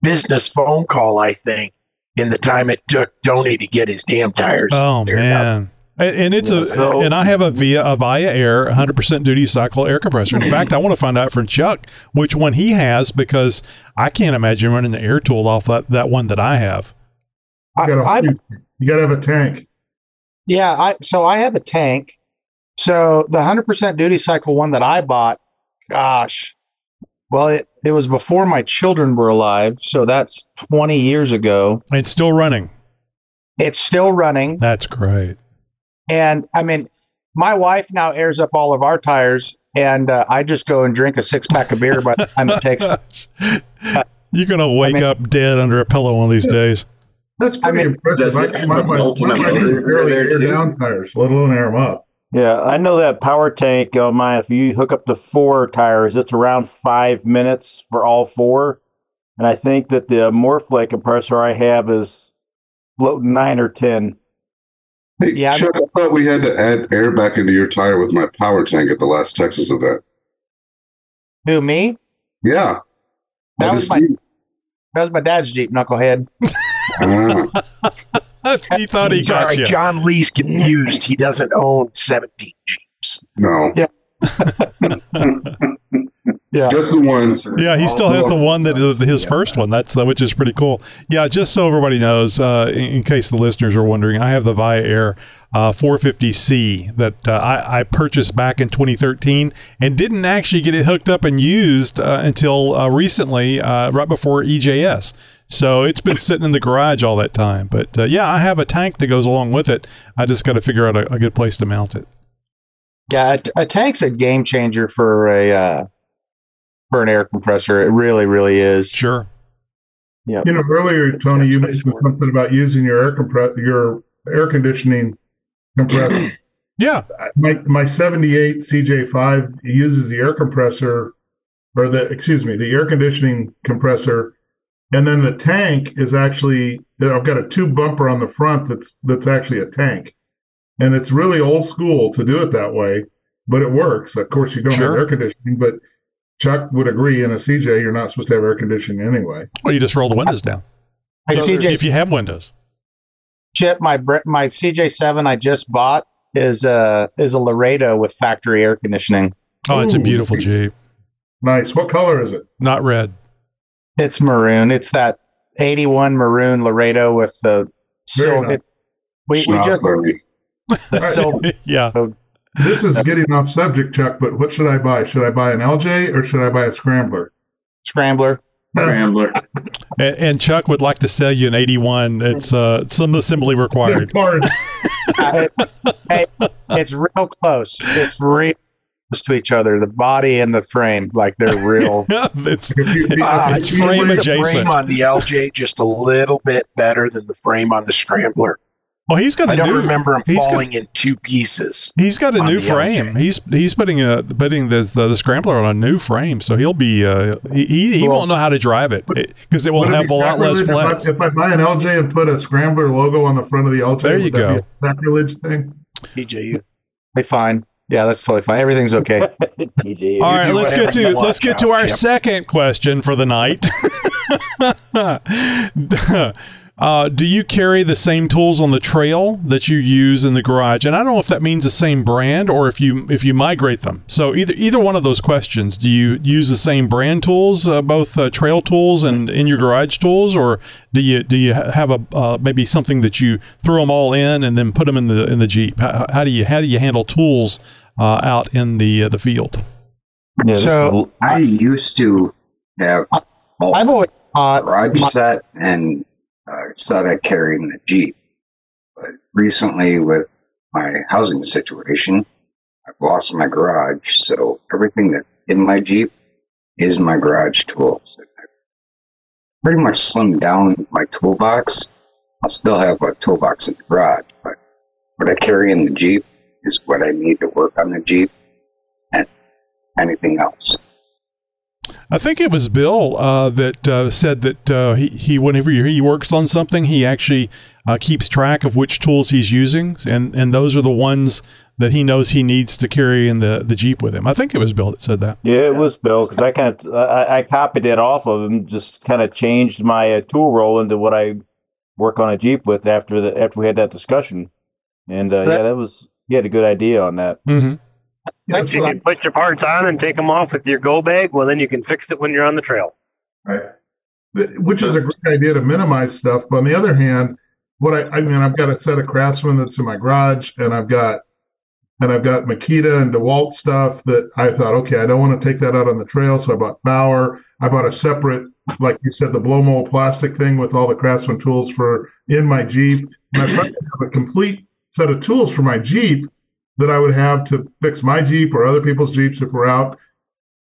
business phone call, I think, in the time it took Tony to get his damn tires. Oh man. up. Man. And, and it's a So- and I have a Via a Viair 100% duty cycle air compressor. In hmm. fact, I want to find out from Chuck which one he has because I can't imagine running the air tool off that, that one that I have. You gotta, I- you gotta have a tank. Yeah, I so I have a tank. So the 100% duty cycle one that I bought, gosh, well, it, it was before my children were alive. So that's 20 years ago. It's still running. It's still running. That's great. And I mean, my wife now airs up all of our tires, and uh, I just go and drink a six pack of beer by the time it takes. (laughs) You're gonna wake up dead under a pillow one of these days. That's pretty mean, impressive. does it I, my, a my, built-in my, my motor barely air down tires, let alone air them up. Yeah, I know that power tank on mine. If you hook up to four tires, it's around five minutes for all four, and I think that the Morphlake compressor I have is floating nine or ten. Hey, Yeah, I'm- Chuck, I thought we had to add air back into your tire with my power tank at the last Texas event. Who me? Yeah. That I was my knew- that was my dad's Jeep knucklehead. Ah, (laughs) he thought he got Sorry, you. John Lee's confused. He doesn't own 17 Jeeps. no. Yeah. (laughs) (laughs) Yeah. Just the one. Yeah, he still has the one that is his first one. That's uh, which is pretty cool. Yeah, just so everybody knows, uh, in, in case the listeners are wondering, I have the Viair uh, 450C that uh, I, I purchased back in 2013 and didn't actually get it hooked up and used uh, until uh, recently, uh, right before EJS. So it's been (laughs) sitting in the garage all that time. But uh, yeah, I have a tank that goes along with it. I just got to figure out a, a good place to mount it. Yeah, a, a tank's a game changer for a uh, for an air compressor. It really, really is. Sure. Yeah. You know, earlier, Tony, you mentioned something about using your air compress your air conditioning compressor. (clears throat) Yeah. my my 78 CJ5 uses the air compressor or the excuse me, the air conditioning compressor and then the tank is actually I've got a tube bumper on the front that's that's actually a tank. And it's really old school to do it that way, but it works. Of course you don't Sure. have air conditioning, but Chuck would agree in a CJ you're not supposed to have air conditioning anyway. Well, you just roll the windows down. Hey, CJ, If you have windows. Chip, my my CJ7 I just bought is uh is a Laredo with factory air conditioning. Oh, it's a Ooh, beautiful Jeep. Nice. What color is it? Not red. It's maroon. It's that 81 maroon Laredo with the silver. nice. We, we just (laughs) the (laughs) silver. yeah. This is getting off subject, Chuck, but what should I buy? Should I buy an LJ or should I buy a scrambler? Scrambler. Scrambler. And, and Chuck would like to sell you an 81. It's uh, some assembly required. (laughs) Parts. It- hey, it's real close. It's real close to each other. The body and the frame, like they're real. (laughs) it's If you- Uh, it's you- frame the frame on the LJ just a little bit better than the frame on the Scrambler. Well, he's got a I don't new. remember him he's got- falling in two pieces. He's got a new the frame. He's he's putting a putting the, the the scrambler on a new frame, so he'll be uh, he he, he Well- won't know how to drive it because it will have be a lot less flex. If I, if I buy an LJ and put a scrambler logo on the front of the LJ, There you would that go. sacrilege thing. TJU. They fine. Yeah, that's totally fine. Everything's okay. (laughs) TJ. All right, let's get to let's get to our second question for the night. (laughs) (laughs) uh, do you carry the same tools on the trail that you use in the garage? And I don't know if that means the same brand or if you if you migrate them. So either either one of those questions. Do you use the same brand tools, uh, both uh, trail tools and in your garage tools, or do you do you have a uh, maybe something that you throw them all in and then put them in the in the jeep? How, how do you how do you handle tools uh, out in the uh, the field? so I used to have both I've always thought garage my- set and uh, set I carry in the Jeep. But recently, with my housing situation, I've lost my garage, so everything that's in my Jeep is my garage tools. Pretty much slimmed down my toolbox. I'll still have a toolbox in the garage, but what I carry in the Jeep is what I need to work on the Jeep and anything else. I think it was Bill uh, that uh, said that uh, he, he whenever he works on something, he actually uh, keeps track of which tools he's using, and and those are the ones that he knows he needs to carry in the, the jeep with him. I think it was Bill that said that. Yeah, it was Bill because I kind of I, I copied it off of him, just kind of changed my uh, tool roll into what I work on a Jeep with after the after we had that discussion, and uh, yeah, that was he had a good idea on that. Mm-hmm. If you can put your parts on and take them off with your go bag, well, then you can fix it when you're on the trail. Right. Which is a great idea to minimize stuff. But on the other hand, what I, I mean, I've got a set of Craftsman that's in my garage, and I've got, and I've got Makita and DeWalt stuff that I thought, okay, I don't want to take that out on the trail, so I bought Bauer. I bought a separate, like you said, the blow mold plastic thing with all the Craftsman tools for in my Jeep. And I tried to have a complete set of tools for my Jeep that I would have to fix my Jeep or other people's Jeeps if we're out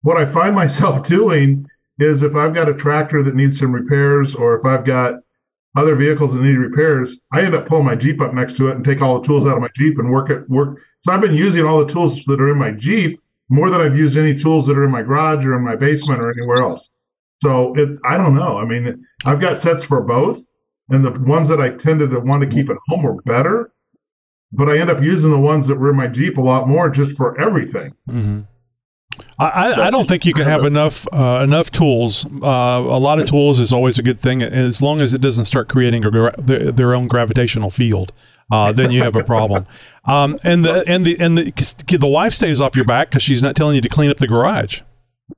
what I find (laughs) myself doing is if I've got a tractor that needs some repairs or if I've got other vehicles that need repairs, I end up pulling my Jeep up next to it and take all the tools out of my Jeep and work it work. So I've been using all the tools that are in my Jeep more than I've used any tools that are in my garage or in my basement or anywhere else. So it I don't know. I mean, I've got sets for both, and the ones that I tended to want to keep at home were better. But I end up using the ones that were in my Jeep a lot more just for everything. Mm-hmm. I, I, I don't think you can have enough uh, enough tools. Uh, a lot of tools is always a good thing, as long as it doesn't start creating a, gra- their, their own gravitational field. Uh, then you have a problem. (laughs) Um, and the and the and the 'cause the wife stays off your back because she's not telling you to clean up the garage.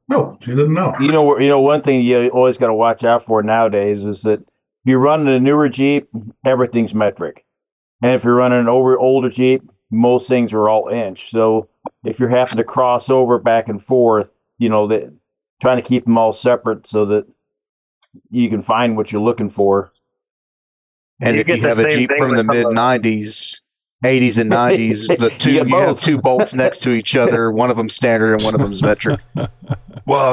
No, she doesn't know. You know, you know, one thing you always got to watch out for nowadays is that if you're running a newer Jeep, everything's metric, and if you're running an over older Jeep, most things are all inch. So if you're having to cross over back and forth, you know that trying to keep them all separate so that you can find what you're looking for. And if you have a Jeep from the mid '90s, '80s and '90s, (laughs) the two You you, have both. two bolts next to each other. (laughs) One of them standard and one of them's metric. Well,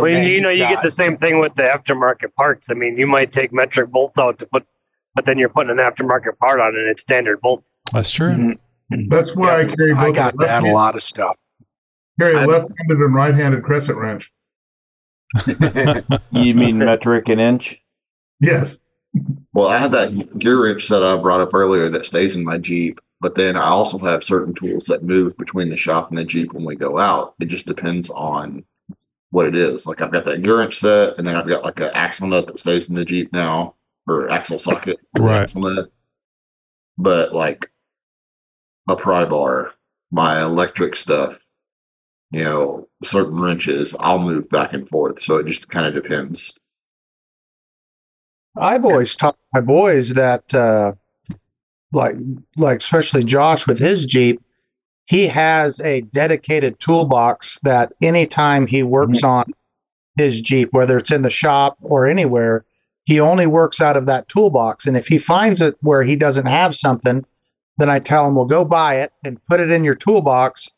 Well, you, you know, you get the same thing with the aftermarket parts. I mean, you might take metric bolts out to put, but then you're putting an aftermarket part on it, and it's standard bolts. That's true. Mm-hmm. That's why I carry both. I got a that a lot of stuff. Carry a left-handed and right-handed crescent wrench. (laughs) You mean metric and inch? Yes. Well, I have that GearWrench that I brought up earlier that stays in my Jeep, but then I also have certain tools that move between the shop and the Jeep when we go out. It just depends on what it is. Like I've got that GearWrench set, and then I've got like an axle nut that stays in the Jeep now, or axle socket. (laughs) Right. axle nut. But like a pry bar, my electric stuff, you know, certain wrenches, I'll move back and forth. So it just kind of depends. I've always taught my boys that, uh, like, like especially Josh with his Jeep, he has a dedicated toolbox that anytime he works on his Jeep, whether it's in the shop or anywhere, he only works out of that toolbox. And if he finds it where he doesn't have something, then I tell him, well, go buy it and put it in your toolbox.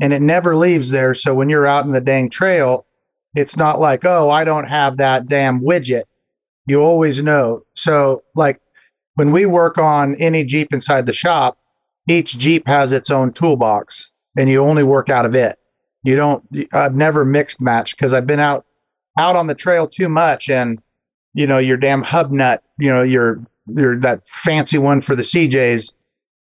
And it never leaves there. So when you're out in the dang trail, it's not like, oh, I don't have that damn widget you always know. So, like, when we work on any Jeep inside the shop, each Jeep has its own toolbox and you only work out of it. You don't, I've never mixed match because I've been out, out on the trail too much and, you know, your damn hub nut, you know, your, your, that fancy one for the CJs,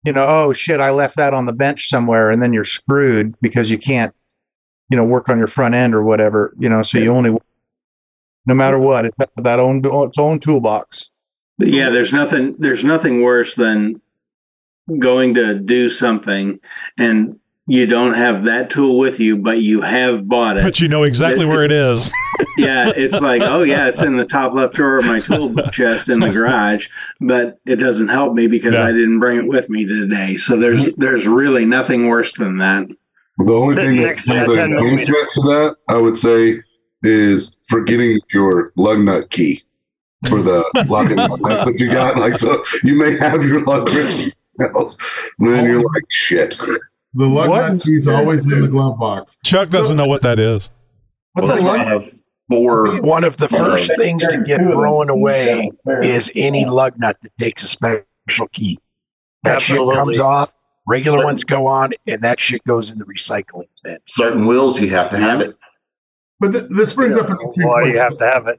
you know, oh shit, I left that on the bench somewhere and then you're screwed because you can't, you know, work on your front end or whatever, you know, so you only, no matter what, it's that own, its own toolbox. Yeah, there's nothing there's nothing worse than going to do something and you don't have that tool with you, but you have bought it. But you know exactly where it is. (laughs) yeah, it's like, oh yeah, it's in the top left drawer of my tool chest in the garage, but it doesn't help me because Yeah. I didn't bring it with me today. So there's there's really nothing worse than that. The only The thing that next- kind of yeah, 10 enhancement to that, I would say, is forgetting your lug nut key for the lock and nuts that you got. Like, so you may have your lug wrench else, and then you're like, shit. The lug What? nut key's always in the glove box. Chuck doesn't know what that is. What's that lug? Four. One of the first things to get thrown away is any lug nut that takes a special key. That shit comes off. Regular Certain- ones go on, and that shit goes in the recycling bin. Certain wheels, you have to have it. But th- this brings up an interesting Why do you have to have it?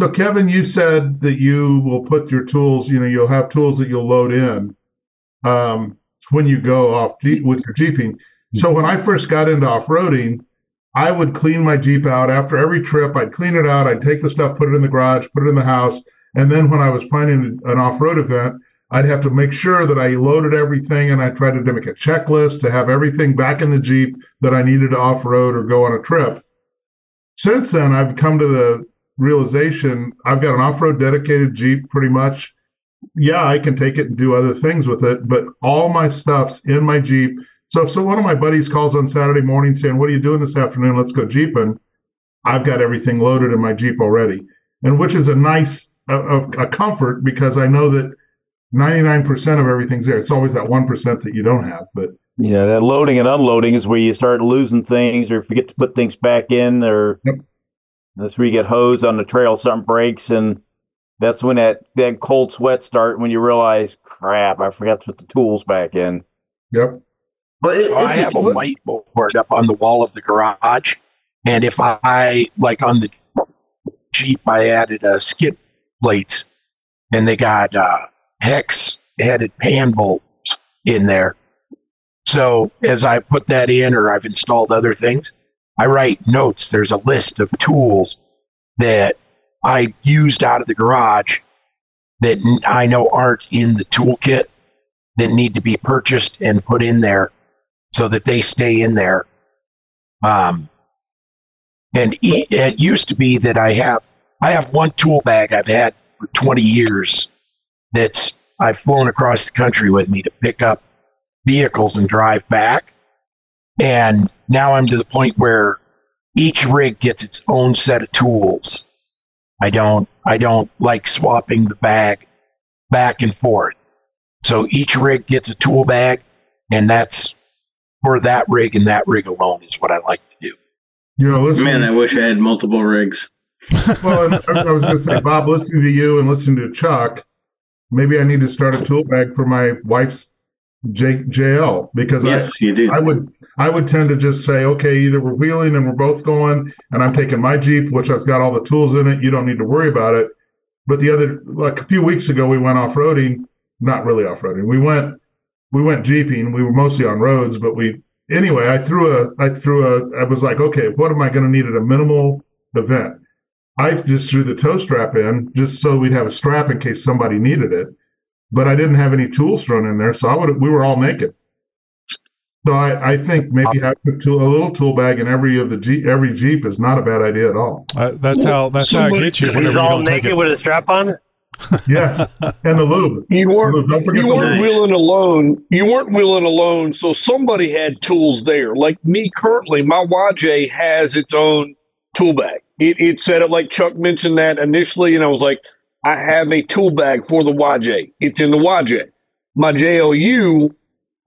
So, Kevin, you said that you will put your tools, you know, you'll have tools that you'll load in um, when you go off Jeep, with your Jeeping. So, when I first got into off roading, I would clean my Jeep out after every trip. I'd clean it out. I'd take the stuff, put it in the garage, put it in the house. And then when I was planning an off road event, I'd have to make sure that I loaded everything and I tried to make a checklist to have everything back in the Jeep that I needed to off road or go on a trip since then i've come to the realization i've got an off-road dedicated jeep pretty much yeah i can take it and do other things with it but all my stuff's in my jeep. So if so one of my buddies calls on saturday morning saying what are you doing this afternoon? Let's go jeeping. I've got everything loaded in my jeep already and which is a nice a, a, a comfort because i know that 99% of everything's there. It's always that 1% that you don't have but Yeah, that loading and unloading is where you start losing things or forget to put things back in, or that's where you get hosed on the trail. Something breaks, and that's when that that cold sweat start. When you realize, crap, I forgot to put the tools back in. Yep. But So I have a whiteboard up on the wall of the garage, and if I like on the Jeep, I added uh, skid plates, and they got uh, hex headed pan bolts in there. So as I put that in, or I've installed other things, I write notes. There's a list of tools that I used out of the garage that I know aren't in the toolkit that need to be purchased and put in there so that they stay in there. Um, and e- it used to be that I have I have one tool bag I've had for 20 years that's I've flown across the country with me to pick up vehicles and drive back. And now I'm to the point where each rig gets its own set of tools. I don't I don't like swapping the bag back and forth. So each rig gets a tool bag and that's for that rig and that rig alone is what I like to do. you know listen Man, I wish I had multiple rigs. well, I I was going to say, (laughs) Bob, listening to you and listening to Chuck, maybe I need to start a tool bag for my wife's J- JL because Yes, I, you do. I would I would tend to just say, okay, either we're wheeling and we're both going, and I'm taking my Jeep, which I've got all the tools in it. You don't need to worry about it. But the other, like a few weeks ago, we went off roading, not really off roading. We went we went jeeping. We were mostly on roads, but we anyway. I threw a I threw a I was like, okay, what am I going to need at a minimal event? I just threw the toe strap in just so we'd have a strap in case somebody needed it. But I didn't have any tools thrown in there, so I would we were all naked. So I, I think maybe having a, tool, a little tool bag in every of the Jeep, every Jeep is not a bad idea at all. Uh, that's how that's how I get you. Whenever He's you all don't naked with a strap on. Yes, and the lube. (laughs) You weren't. Lube. Don't forget you weren't lube. wheeling alone. You weren't wheeling alone. So somebody had tools there. Like me, currently, my YJ has its own tool bag. It, it set up like Chuck mentioned that initially, and I was like, I have a tool bag for the YJ. It's in the YJ. My JLU,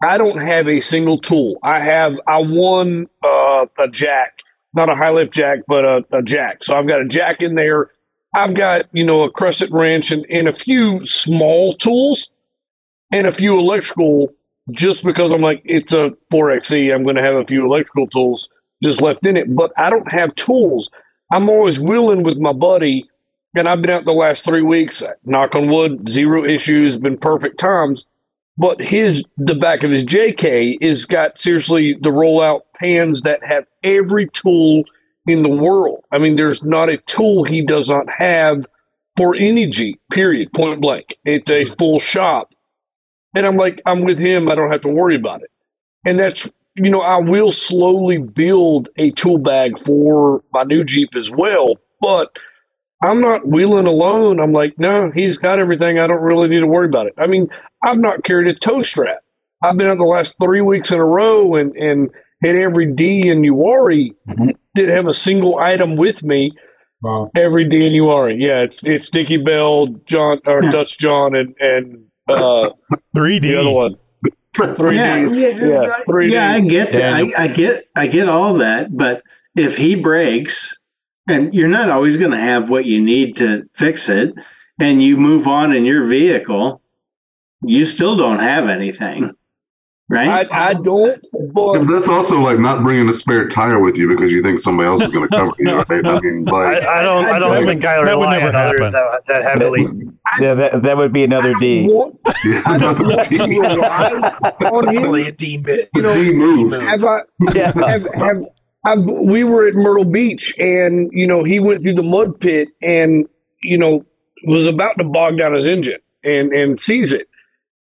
I don't have a single tool. I have I won uh, a jack, not a high lift jack, but a, a jack. So I've got a jack in there. I've got, you know, a crescent wrench and, and a few small tools and a few electrical just because I'm like, it's a 4XE. I'm going to have a few electrical tools just left in it, but I don't have tools. I'm always willing with my buddy, and I've been out the last three weeks, knock on wood, zero issues, been perfect times. But his, the back of his JK is got seriously the rollout pans that have every tool in the world. I mean, there's not a tool he does not have for any Jeep, period, point blank. It's a full shop. And I'm like, I'm with him. I don't have to worry about it. And that's, you know, I will slowly build a tool bag for my new Jeep as well. But I'm not wheeling alone. I'm like, no, he's got everything. I don't really need to worry about it. I mean, I've not carried a tow strap. I've been out the last three weeks in a row and, and hit every D in Uwharrie. Didn't have a single item with me. Wow. Every D in Uwharrie. Yeah, it's it's Dickey Bell, John or Dutch John and and uh 3D. The other one. Three yeah, Ds. yeah, Yeah, three yeah, I get that. I, I get, I get all that. But if he breaks, and you're not always going to have what you need to fix it, and you move on in your vehicle, you still don't have anything, right? I, I don't. Yeah, but that's also like not bringing a spare tire with you because you think somebody else is going to cover you. Right? I mean, like, I, I don't. I don't think I that would never happen. that, that heavily. Yeah, that, that would be another D. I don't want to rely on (laughs) him. A D bit. You know, D move. have I (laughs) have, have I've, we were at Myrtle Beach and you know he went through the mud pit and you know was about to bog down his engine and and sees it.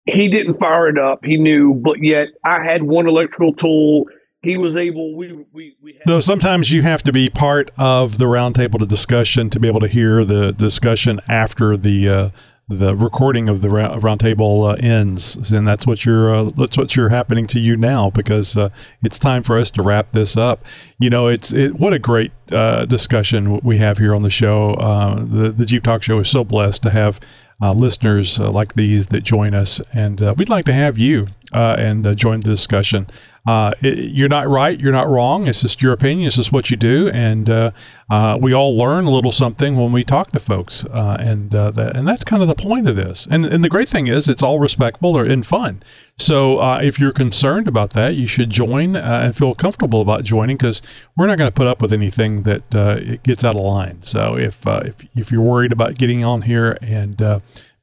He didn't fire it up. He knew, but yet I had one electrical tool. He was able. We we we Though sometimes you have to be part of the roundtable discussion to be able to hear the discussion after the uh, the recording of the roundtable uh, ends, and that's what you're uh, that's what you're happening to you now because uh, it's time for us to wrap this up. You know, it's it, what a great uh, discussion we have here on the show. Uh, the the Jeep Talk Show is so blessed to have uh, listeners like these that join us, and we'd like to have you and join the discussion. Uh, it, you're not right, you're not wrong. It's just your opinion. It's just what you do, and uh, uh, we all learn a little something when we talk to folks, uh, and uh, that, and that's kind of the point of this. And and the great thing is, it's all respectful or and fun. So if you're concerned about that, you should join and feel comfortable about joining because we're not going to put up with anything that it gets out of line. So if if if you're worried about getting on here and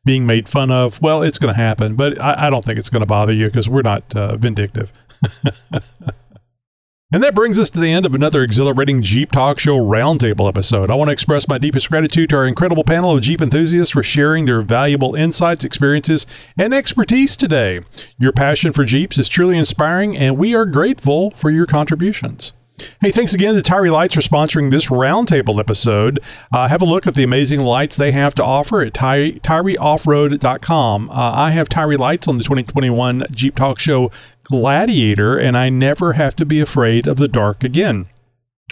being made fun of, well, it's going to happen. But I, I don't think it's going to bother you because we're not uh, vindictive. And that brings us to the end of another exhilarating Jeep Talk Show Roundtable episode. I want to express my deepest gratitude to our incredible panel of Jeep enthusiasts for sharing their valuable insights, experiences, and expertise today. Your passion for Jeeps is truly inspiring, and we are grateful for your contributions. Hey, thanks again to Tyri Lights for sponsoring this roundtable episode. Uh, have a look at the amazing lights they have to offer at Ty- tyrioffroad.com. Uh, I have Tyri Lights on the 2021 Jeep Talk Show Gladiator, and I never have to be afraid of the dark again.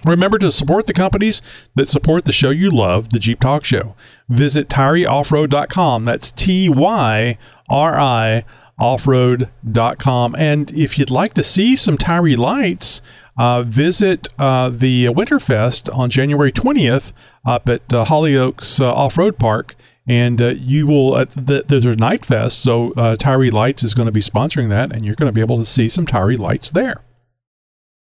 Remember to support the companies that support the show you love, the Jeep Talk Show. Visit tyrioffroad.com. That's T Y R I offroad.com. And if you'd like to see some Tyri lights, uh, visit uh, the Winterfest on January 20th up at uh, Hollyoaks uh, Off Road Park. And uh, you will, uh, the, there's a night fest, so uh, Tyri Lights is going to be sponsoring that, and you're going to be able to see some Tyri Lights there.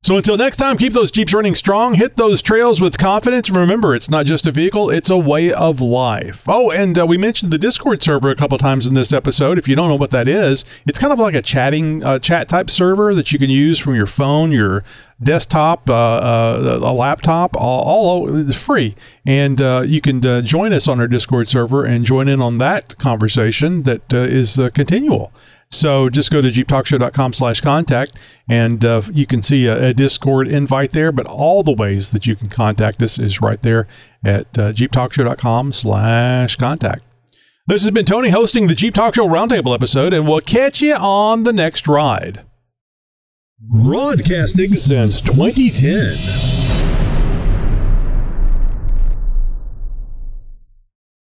So until next time, keep those Jeeps running strong, hit those trails with confidence. Remember, it's not just a vehicle, it's a way of life. Oh, and uh, we mentioned the Discord server a couple times in this episode. If you don't know what that is, it's kind of like a chatting uh, chat type server that you can use from your phone, your desktop, uh, uh, a laptop, all, all it's free. And uh, you can uh, join us on our Discord server and join in on that conversation that is continual. So just go to jeeptalkshow.com slash contact and uh, you can see a, a, Discord invite there, but all the ways that you can contact us is right there at uh, jeeptalkshow.com slash contact. This has been Tony hosting the Jeep Talk Show Roundtable episode, and we'll catch you on the next ride. Broadcasting since 2010.